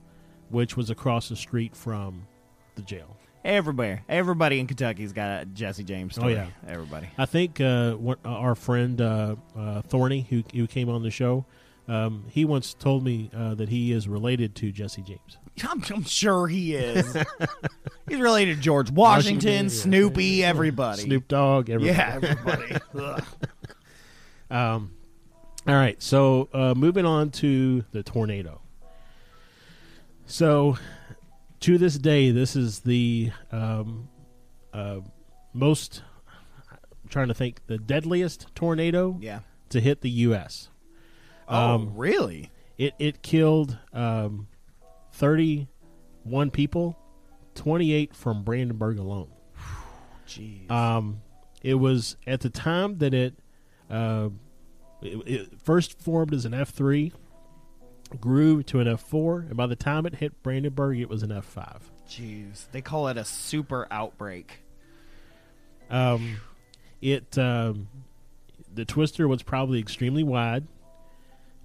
which was across the street from the jail. Everybody, everybody in Kentucky's got a Jesse James story. Oh, yeah. everybody. I think uh, what, uh, our friend uh, uh, Thorny, who, who came on the show, um, he once told me uh, that he is related to Jesse James. <laughs> I'm, I'm sure he is. He's related to George Washington, Washington, yeah. Snoopy, everybody. Snoop Dogg, everybody. Yeah, everybody. <laughs> Um, all right, so uh, moving on to the tornado. So, to this day, this is the um, uh, most. I'm trying to think the deadliest tornado yeah. to hit the U.S. Oh, Um, really? It it killed um, 31 people, 28 from Brandenburg alone. Jeez. Um, it was at the time that it, uh, it, it first formed as an F three, grew to an F four, and by the time it hit Brandenburg, it was an F five. Jeez. They call it a super outbreak. Um, it um, the twister was probably extremely wide,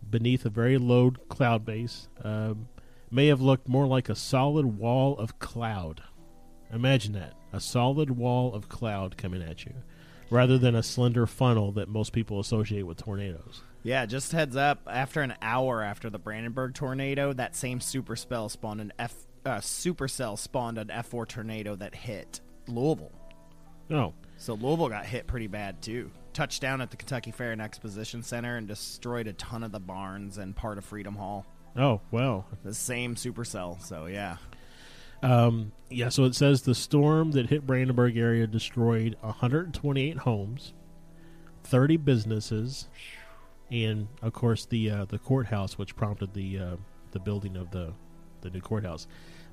beneath a very low cloud base. Um, may have looked more like a solid wall of cloud. Imagine that a solid wall of cloud coming at you, rather than a slender funnel that most people associate with tornadoes. Yeah, just heads up. After an hour after the Brandenburg tornado, that same super spell spawned an F uh, supercell spawned an F4 tornado that hit Louisville. Oh, So Louisville got hit pretty bad too. Touched down at the Kentucky Fair and Exposition Center and destroyed a ton of the barns and part of Freedom Hall. oh well. The same supercell. So yeah. Um, yeah, so it says the storm that hit Brandenburg area destroyed 128 homes, 30 businesses, and of course the uh, the courthouse, which prompted the uh, the building of the the new courthouse.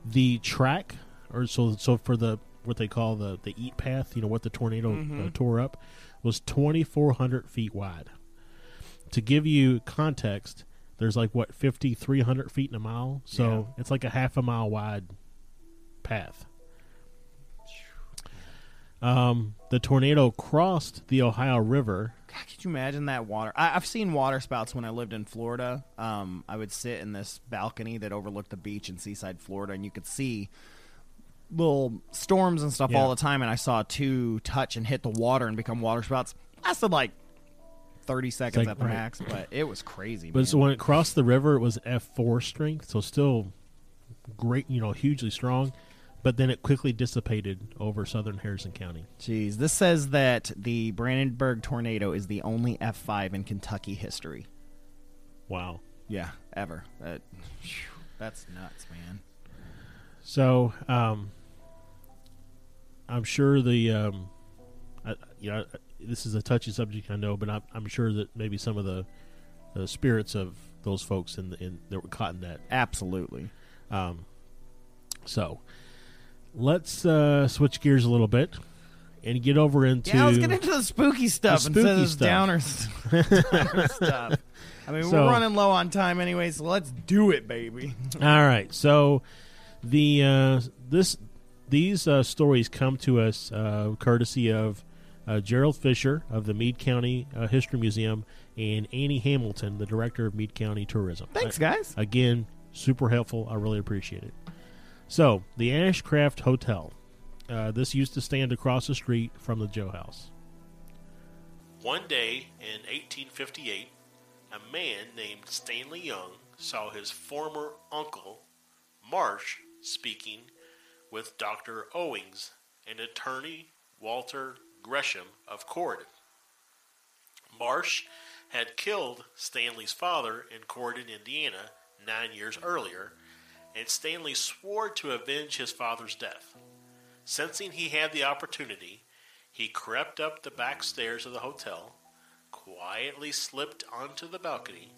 The track, or so so for the what they call the the eat path, you know what the tornado uh, tore up, was 2,400 feet wide. To give you context, there's like what 5,300 feet in a mile, so it's like a half a mile wide path. Um, the tornado crossed the Ohio River. God, could you imagine that water? I, I've seen water spouts when I lived in Florida. Um, I would sit in this balcony that overlooked the beach in Seaside, Florida, and you could see little storms and stuff Yeah. all the time. And I saw two touch and hit the water and become water spouts. Lasted like thirty seconds like- at the right. max, but it was crazy. But man. so when it crossed the river, it was F four strength, so still great, you know, hugely strong. But then it quickly dissipated over southern Harrison County. Jeez, this says that the Brandenburg tornado is the only F5 in Kentucky history. Wow. Yeah, ever. That, that's nuts, man. So, um, I'm sure the, um, I, you know, this is a touchy subject, I know, but I'm, I'm sure that maybe some of the, the spirits of those folks in, the, in that were caught in that. Absolutely. Um, so, let's uh, switch gears a little bit and get over into. Yeah, let's get into the spooky stuff The instead spooky of stuff. downer, downer <laughs> stuff. I mean, So- we're running low on time anyway, so let's do it, baby. <laughs> All right, so the uh, this these uh, stories come to us uh, courtesy of uh, Gerald Fisher of the Meade County uh, History Museum and Annie Hamilton, the director of Meade County Tourism. Thanks, guys. Again, super helpful. I really appreciate it. So, the Ashcraft Hotel. Uh, this used to stand across the street from the Jailhouse. One day in 1858, a man named Stanley Young saw his former uncle, Marsh, speaking with Dr. Owings and attorney Walter Gresham of Corydon. Marsh had killed Stanley's father in Corydon, Indiana, nine years earlier, and Stanley swore to avenge his father's death. Sensing he had the opportunity, he crept up the back stairs of the hotel, quietly slipped onto the balcony,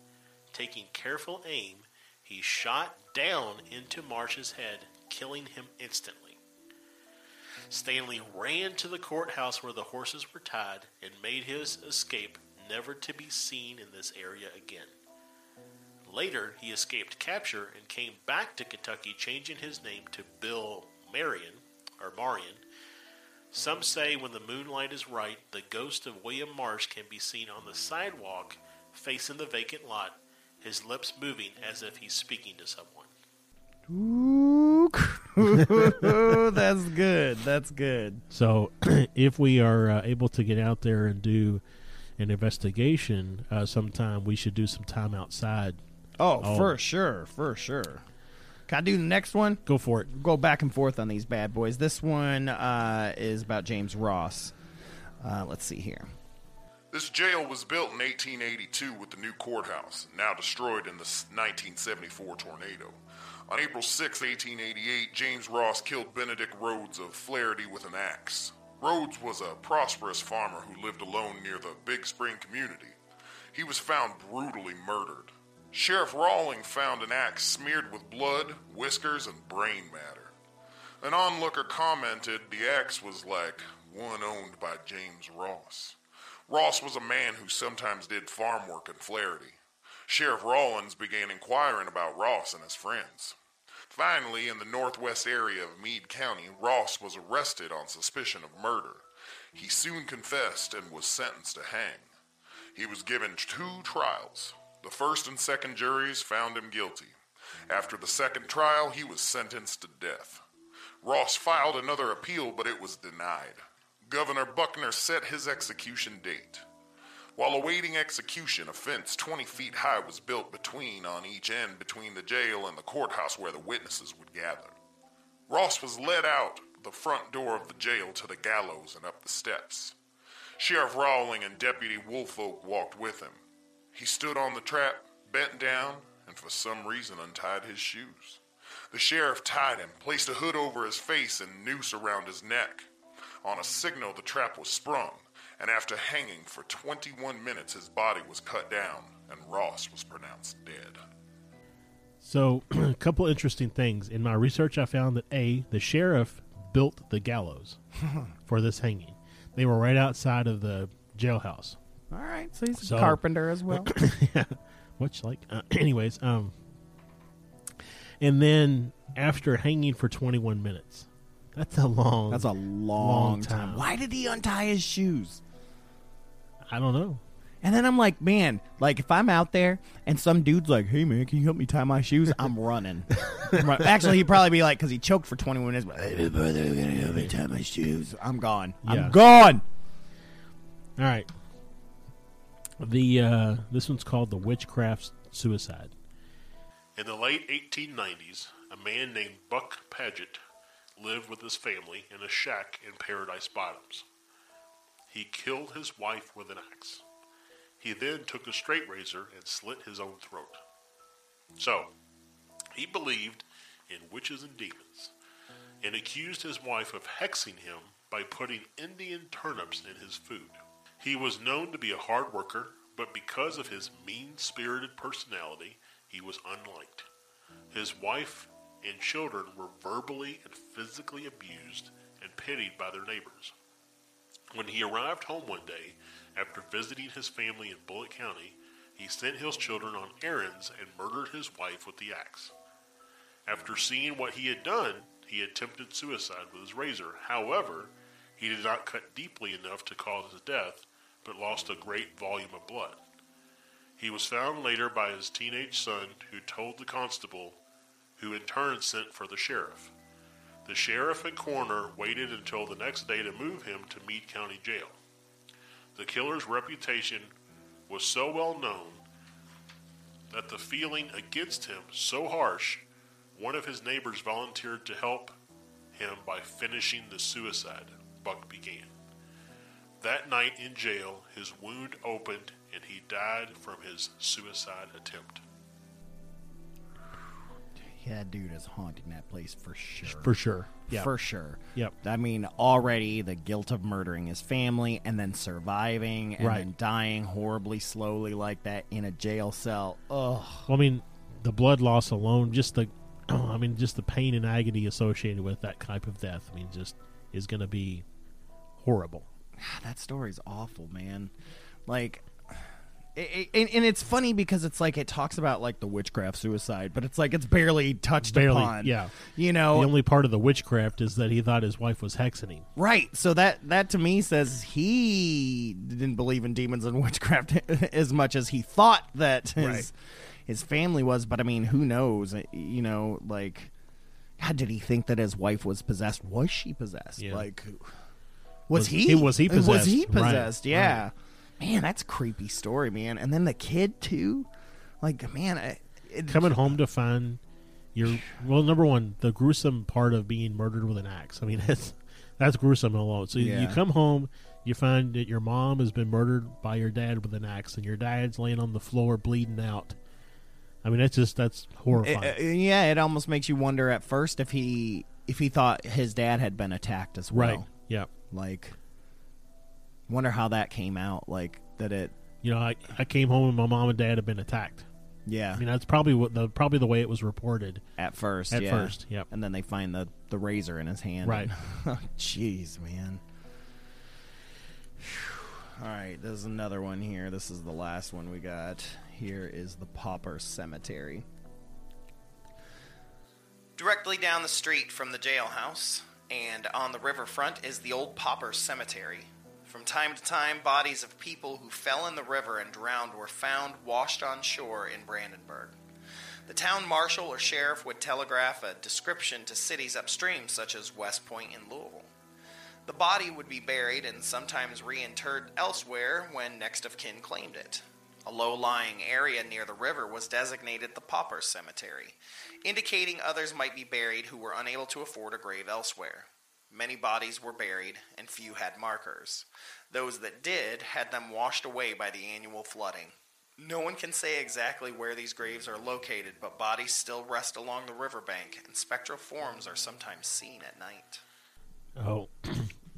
Taking careful aim, he shot down into Marsh's head, killing him instantly. Stanley ran to the courthouse where the horses were tied and made his escape, never to be seen in this area again. Later, he escaped capture and came back to Kentucky, changing his name to Bill Marion or Marion. Some say when the moonlight is right, the ghost of William Marsh can be seen on the sidewalk facing the vacant lot, his lips moving as if he's speaking to someone. Ooh, <laughs> that's good. That's good. So, <clears throat> if we are uh, able to get out there and do an investigation uh, sometime, we should do some time outside. Oh, Oh. for sure, for sure. Can I do the next one? Go for it. Go back and forth on these bad boys. This one uh, is about James Ross. Uh, let's see here. This jail was built in 1882 with the new courthouse, now destroyed in the 1974 tornado. On April 6, 1888, James Ross killed Benedict Rhodes of Flaherty with an axe. Rhodes was a prosperous farmer who lived alone near the Big Spring community. He was found brutally murdered. Sheriff Rawling found an axe smeared with blood, whiskers, and brain matter. An onlooker commented the axe was like one owned by James Ross. Ross was a man who sometimes did farm work in Flaherty. Sheriff Rawlins began inquiring about Ross and his friends. Finally, in the northwest area of Meade County, Ross was arrested on suspicion of murder. He soon confessed and was sentenced to hang. He was given two trials. The first and second juries found him guilty. After the second trial, he was sentenced to death. Ross filed another appeal, but it was denied. Governor Buckner set his execution date. While awaiting execution, a fence 20 feet high was built between on each end between the jail and the courthouse where the witnesses would gather. Ross was led out the front door of the jail to the gallows and up the steps. Sheriff Rowling and Deputy Woolfolk walked with him. He stood on the trap, bent down, and for some reason untied his shoes. The sheriff tied him, placed a hood over his face and noose around his neck. On a signal, the trap was sprung, and after hanging for 21 minutes, his body was cut down, and Ross was pronounced dead. So, <clears throat> a couple interesting things. In my research, I found that A, the sheriff built the gallows <laughs> for this hanging. They were right outside of the jailhouse. All right, so he's a So- carpenter as well. <clears throat> yeah, much like. Uh, <clears throat> anyways, um, and then after hanging for 21 minutes, that's a long. That's a long, Long time. time. Why did he untie his shoes? I don't know. And then I'm like, man, like if I'm out there and some dude's like, hey man, can you help me tie my shoes? <laughs> I'm running. I'm run- Actually, he'd probably be like, because he choked for 21 minutes. But, hey brother, you gonna help me tie my shoes? I'm gone. Yeah. I'm gone. All right. The uh, this one's called the witchcraft suicide. In the late 1890s, a man named Buck Paget lived with his family in a shack in Paradise Bottoms. He killed his wife with an axe. He then took a straight razor and slit his own throat. So, he believed in witches and demons and accused his wife of hexing him by putting Indian turnips in his food. He was known to be a hard worker, but because of his mean spirited personality, he was unliked. His wife and children were verbally and physically abused and pitied by their neighbors. When he arrived home one day, after visiting his family in Bullitt County, he sent his children on errands and murdered his wife with the axe. After seeing what he had done, he attempted suicide with his razor. However, he did not cut deeply enough to cause his death, but lost a great volume of blood. He was found later by his teenage son, who told the constable, who in turn sent for the sheriff. The sheriff and coroner waited until the next day to move him to Meade County Jail. The killer's reputation was so well known that the feeling against him so harsh, one of his neighbors volunteered to help him by finishing the suicide Buck began. That night in jail, his wound opened and he died from his suicide attempt. yeah, that dude is haunting that place for sure. for sure. Yeah, For sure. Yep. I mean, already the guilt of murdering his family and then surviving and Right. then dying horribly slowly like that in a jail cell. Ugh. Well, I mean, the blood loss alone, just the, <clears throat> I mean, just the pain and agony associated with that type of death. I mean, just is going to be horrible. Ah, that story's awful, man. Like, it, it- and, it's funny because it's like it talks about like the witchcraft suicide, but it's like it's barely touched Barely, upon. yeah. you know, The only part of the witchcraft is that he thought his wife was hexing him. right? So that that to me says he didn't believe in demons and <laughs> witchcraft as much as he thought that his Right. his family was. But I mean, who knows? Eh, you know, like. God, did he think that his wife was possessed? Was she possessed? Yeah. Like, was, Was- he? he- was he Was possessed? he Right, possessed? Yeah. Man, that's a creepy story, man. And then the kid too. Like, man, I, it, Coming home to find your well, number one, the gruesome part of being murdered with an axe. I mean, <laughs> that's that's gruesome alone. So you- you come home, you find that your mom has been murdered by your dad with an axe, and your dad's laying on the floor bleeding out. I mean, that's just that's horrifying. Uh, yeah, it almost makes you wonder at first if he if he thought his dad had been attacked as well. right? Yeah. Like, wonder how that came out. Like that it. You know, I, I came home and my mom and dad had been attacked. Yeah, I mean, that's probably what the probably the way it was reported. at first. At yeah. first, yep. And then they find the the razor in his hand. Right. <laughs> Oh, jeez, man. All right, there's another one here. This is the last one we got. Here is the Pauper Cemetery. Directly down the street from the jailhouse and on the riverfront is the old Pauper Cemetery. From time to time, bodies of people who fell in the river and drowned were found washed on shore in Brandenburg. The town marshal or sheriff would telegraph a description to cities upstream, such as West Point in Louisville. The body would be buried and sometimes reinterred elsewhere when next of kin claimed it. A low lying area near the river was designated the Pauper Cemetery, indicating others might be buried who were unable to afford a grave elsewhere. Many bodies were buried, and few had markers. Those that did had them washed away by the annual flooding. No one can say exactly where these graves are located, but bodies still rest along the riverbank, and spectral forms are sometimes seen at night. Oh, <clears throat>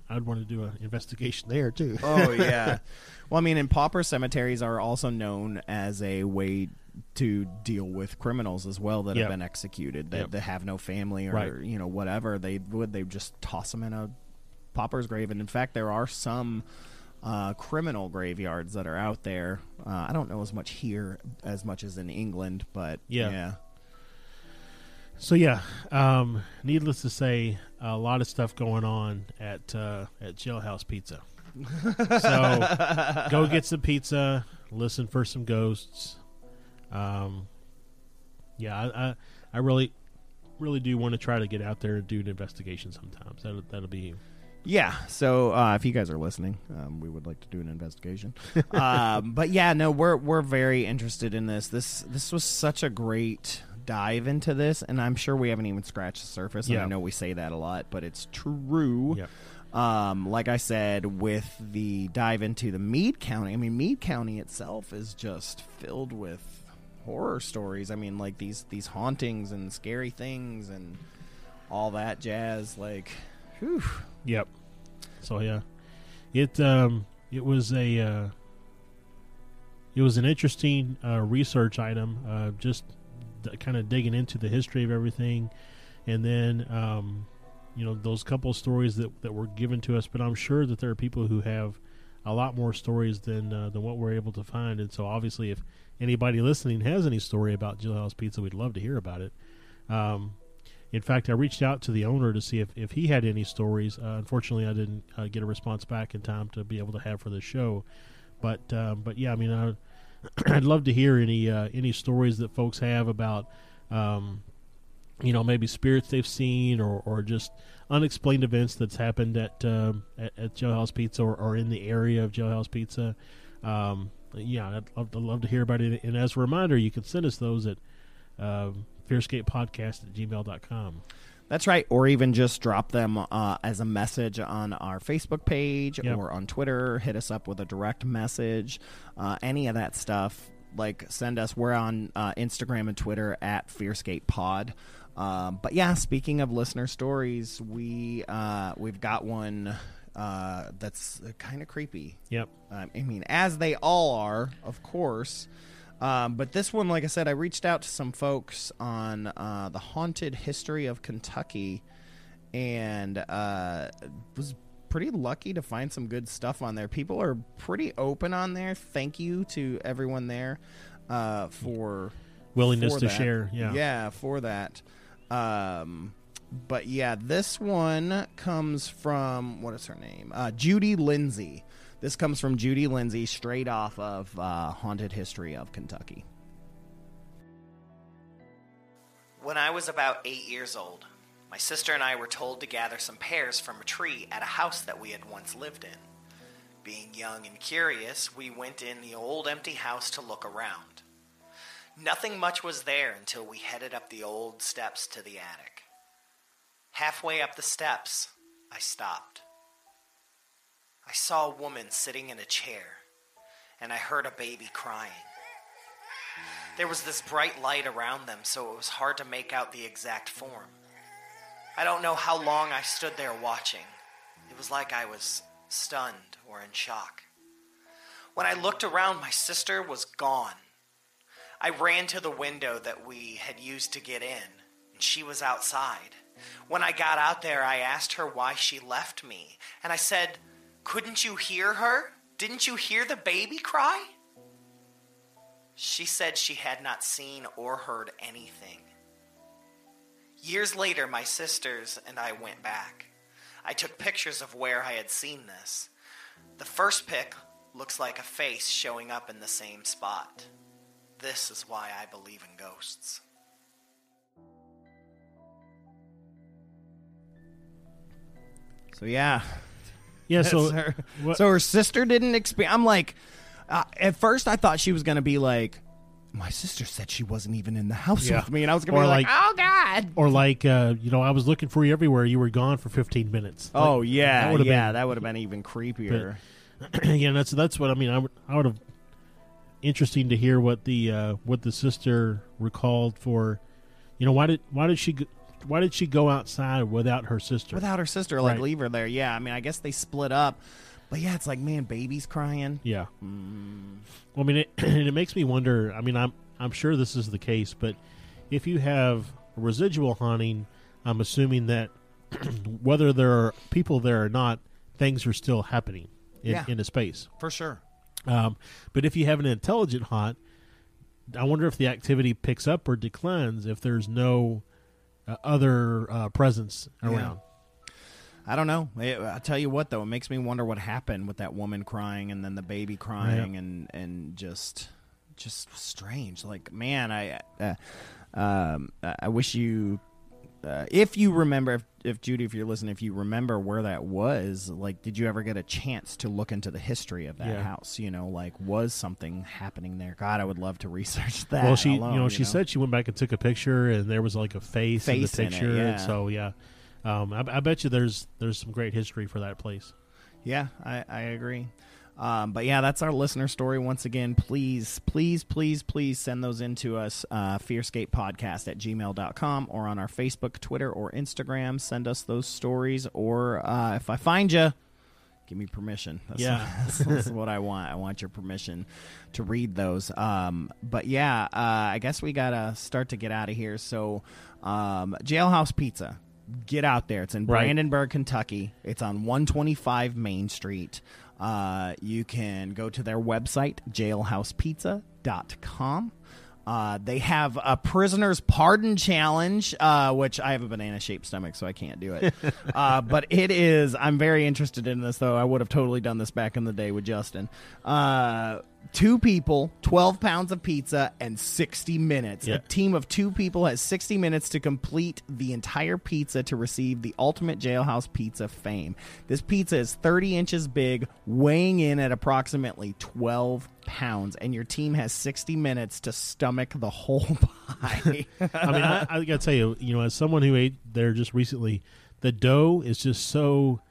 I'd want to do an investigation there too. Oh yeah. <laughs> well, I mean, and pauper cemeteries are also known as a way to deal with criminals as well that Yep. have been executed that, Yep. that have no family or Right. you know whatever. They would they just toss them in a pauper's grave, and in fact, there are some. Uh, criminal graveyards that are out there. Uh, I don't know as much here as much as in England, but Yeah. yeah. So yeah, um, needless to say, a lot of stuff going on at uh, at Jailhouse Pizza. <laughs> so go get some pizza, listen for some ghosts. Um, yeah, I, I I really really do want to try to get out there and do an investigation sometimes. That'll that'll be Yeah. So uh, if you guys are listening, um, we would like to do an investigation. <laughs> um, but yeah, no, we're we're very interested in this. This this was such a great dive into this, and I'm sure we haven't even scratched the surface. And I know we say that a lot, but it's true. Yep. Um, like I said, with the dive into the Meade County, I mean, Meade County itself is just filled with horror stories. I mean, like these these hauntings and scary things and all that jazz. Like, whew. Yep. So yeah, it um it was a uh, it was an interesting uh, research item. Uh, just kind of digging into the history of everything, and then um, you know those couple stories that that were given to us. But I'm sure that there are people who have a lot more stories than uh, than what we're able to find. And so obviously, if anybody listening has any story about Jailhouse Pizza, we'd love to hear about it. Um, in fact, I reached out to the owner to see if, if he had any stories. Uh, unfortunately, I didn't uh, get a response back in time to be able to have for the show. But um, but yeah, I mean, I, <clears throat> I'd love to hear any uh, any stories that folks have about, um, you know, maybe spirits they've seen or, or just unexplained events that's happened at um, at, at Jailhouse Pizza or, or in the area of Jailhouse Pizza. Um, yeah, I'd love, I'd love to hear about it. And as a reminder, you can send us those at um, fearscapepodcast at gmail.com. That's right. Or even just drop them uh, as a message on our Facebook page Yep. or on Twitter. Hit us up with a direct message. Uh, any of that stuff. like send us. We're on uh, Instagram and Twitter at Fearscape Pod. Um, but yeah, speaking of listener stories, we uh, we've got one uh, that's kind of creepy. Yep. Um, I mean, as they all are, of course. Um, but this one, like I said, I reached out to some folks on uh, the haunted history of Kentucky, and uh, was pretty lucky to find some good stuff on there. People are pretty open on there. Thank you to everyone there uh, for Willingness for to that. share. Yeah. yeah, for that. Um, but yeah, this one comes from what is her name? Uh, Judy Lindsay. This comes from Judy Lindsay, straight off of uh, Haunted History of Kentucky. When I was about eight years old, my sister and I were told to gather some pears from a tree at a house that we had once lived in. Being young and curious, we went in the old empty house to look around. Nothing much was there until we headed up the old steps to the attic. Halfway up the steps, I stopped. I saw a woman sitting in a chair, and I heard a baby crying. There was this bright light around them, so it was hard to make out the exact form. I don't know how long I stood there watching. It was like I was stunned or in shock. When I looked around, my sister was gone. I ran to the window that we had used to get in, and she was outside. When I got out there, I asked her why she left me, and I said, Couldn't you hear her? Didn't you hear the baby cry? She said she had not seen or heard anything. Years later, my sisters and I went back. I took pictures of where I had seen this. The first pic looks like a face showing up in the same spot. This is why I believe in ghosts. So yeah, Yeah. <laughs> So her. what- so her sister didn't experience. I'm like, uh, at first I thought she was gonna be like, my sister said she wasn't even in the house Yeah. with me, and I was gonna Or be like, like- oh god. or like uh, you know, I was looking for you everywhere. You were gone for 15 minutes. Oh Like, yeah, that yeah, been- that would have been even creepier. <clears throat> yeah, that's that's what I mean. I would I would have interesting to hear what the uh, what the sister recalled for. You know, why did why did she go, why did she go outside without her sister? Without her sister, like Right. leave her there. Yeah, I mean, I guess they split up, but yeah, it's like man, baby's crying. Yeah. Well, I mean, it, <clears throat> and it makes me wonder. I mean, I'm I'm sure this is the case, but if you have residual haunting, I'm assuming that <clears throat> whether there are people there or not, things are still happening in, Yeah. in a space. For sure. Um, but if you have an intelligent haunt, I wonder if the activity picks up or declines if there's no uh, other uh, presence around. I don't know. I I tell you what, though, it makes me wonder what happened with that woman crying and then the baby crying and and just just strange. Like, man, I uh, um, I wish you. Uh, if you remember, if, if Judy, if you're listening, if you remember where that was, like, did you ever get a chance to look into the history of that Yeah. house? You know, like, was something happening there? God, I would love to <laughs> research that. Well, she, alone, you know, she said she went back and took a picture, and there was like a face, Face in in the it, picture. yeah. So yeah, um, I, I bet you there's there's some great history for that place. Yeah, I, I agree. Um, but yeah, that's our listener story. Once again, please, please, please, please send those in to us, uh, fearscapepodcast at gmail.com or on our Facebook, Twitter, or Instagram. Send us those stories. Or uh, if I find you, give me permission. That's, Yeah. <laughs> that's, that's what I want. I want your permission to read those. Um, but yeah, uh, I guess we got to start to get out of here. So, um, Jailhouse Pizza. Get out there. It's in Right. Brandenburg, Kentucky. It's on 125 Main Street. Uh, you can go to their website, jailhousepizza.com. Uh, they have a prisoner's pardon challenge, uh, which I have a banana shaped stomach, so I can't do it. <laughs> uh, but it is, I'm very interested in this, though. I would have totally done this back in the day with Justin. Two people, 12 pounds of pizza, and 60 minutes. Yeah. A team of two people has 60 minutes to complete the entire pizza to receive the ultimate jailhouse pizza fame. This pizza is 30 inches big, weighing in at approximately 12 pounds, and your team has 60 minutes to stomach the whole <laughs> pie. I mean, I, I gotta tell you, you know, as someone who ate there just recently, the dough is just so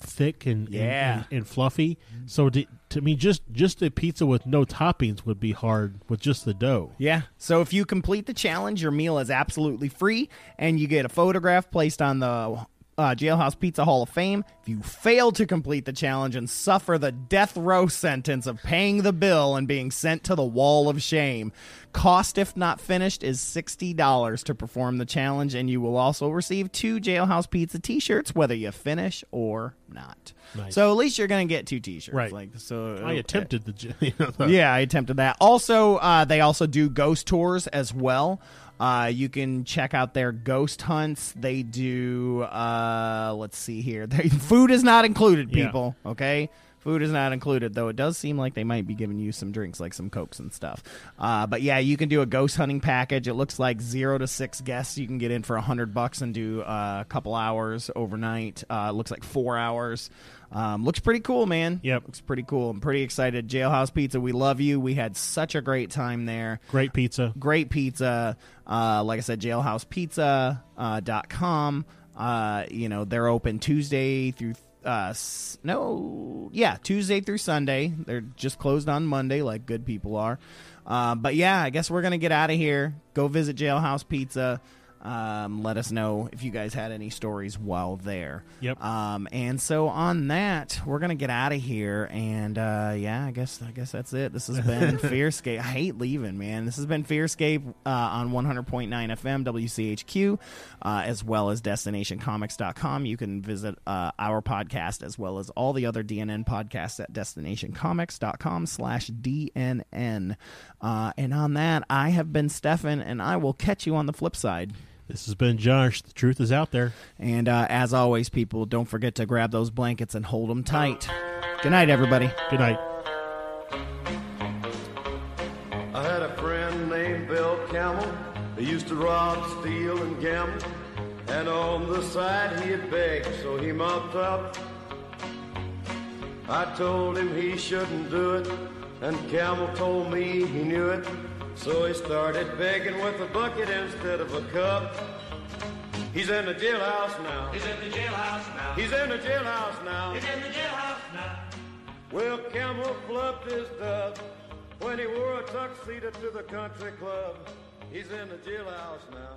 thick and and- Yeah. and, and fluffy. So to, to me, just just a pizza with no toppings would be hard with just the dough. Yeah. So if you complete the challenge, your meal is absolutely free, and you get a photograph placed on the uh, Jailhouse Pizza Hall of Fame. If you fail to complete the challenge and suffer the death row sentence of paying the bill and being sent to the wall of shame, cost if not finished is sixty dollars to perform the challenge, and you will also receive two Jailhouse Pizza T-shirts whether you finish or not. Nice. So at least you're gonna get two T-shirts. Right. Like so. I attempted the, <laughs> you know, the Yeah, I attempted that. Also, uh, they also do ghost tours as well. Uh, you can check out their ghost hunts. They do. Uh, let's see here. <laughs> They, food is not included, Yeah. people. Okay. Food is not included, though it does seem like they might be giving you some drinks, like some cokes and stuff. Uh, but yeah, you can do a ghost hunting package. It looks like zero to six guests you can get in for a hundred bucks and do uh, a couple hours overnight. Uh, it looks like four hours. Um, looks pretty cool, man. Yep. looks pretty cool. I'm pretty excited. Jailhouse Pizza, we love you. We had such a great time there. great pizza. Great pizza. Uh, like I said, jailhousepizza.com. Uh, uh, you know, they're open Tuesday through. Uh, no, yeah, Tuesday through Sunday. They're just closed on Monday, like good people are. Uh, but yeah, I guess we're gonna get out of here. Go visit Jailhouse Pizza. Um, let us know if you guys had any stories while there. Yep. Um, and so on that, we're gonna get out of here. And uh, yeah, I guess I guess that's it. This has been <laughs> Fearscape. I hate leaving, man. This has been Fearscape uh, on 100.9 FM WCHQ, uh, as well as DestinationComics.com. You can visit uh, our podcast as well as all the other DNN podcasts at DestinationComics.com/slash DNN. Uh, and on that, I have been Stefan, and I will catch you on the flip side. This has been Josh. The truth is out there. And uh, as always, people, don't forget to grab those blankets and hold them tight. Good night, everybody. Good night. I had a friend named Bill Campbell. He used to rob, steal, and gamble. And on the side he'd beg, so he mopped up. I told him he shouldn't do it, and Campbell told me he knew it. So he started begging with a bucket instead of a cup. He's in the jailhouse now. He's in the jailhouse now. He's in the jailhouse now. He's in the jailhouse now. Well, Campbell flubbed his dub when he wore a tuxedo to the country club. He's in the jailhouse now.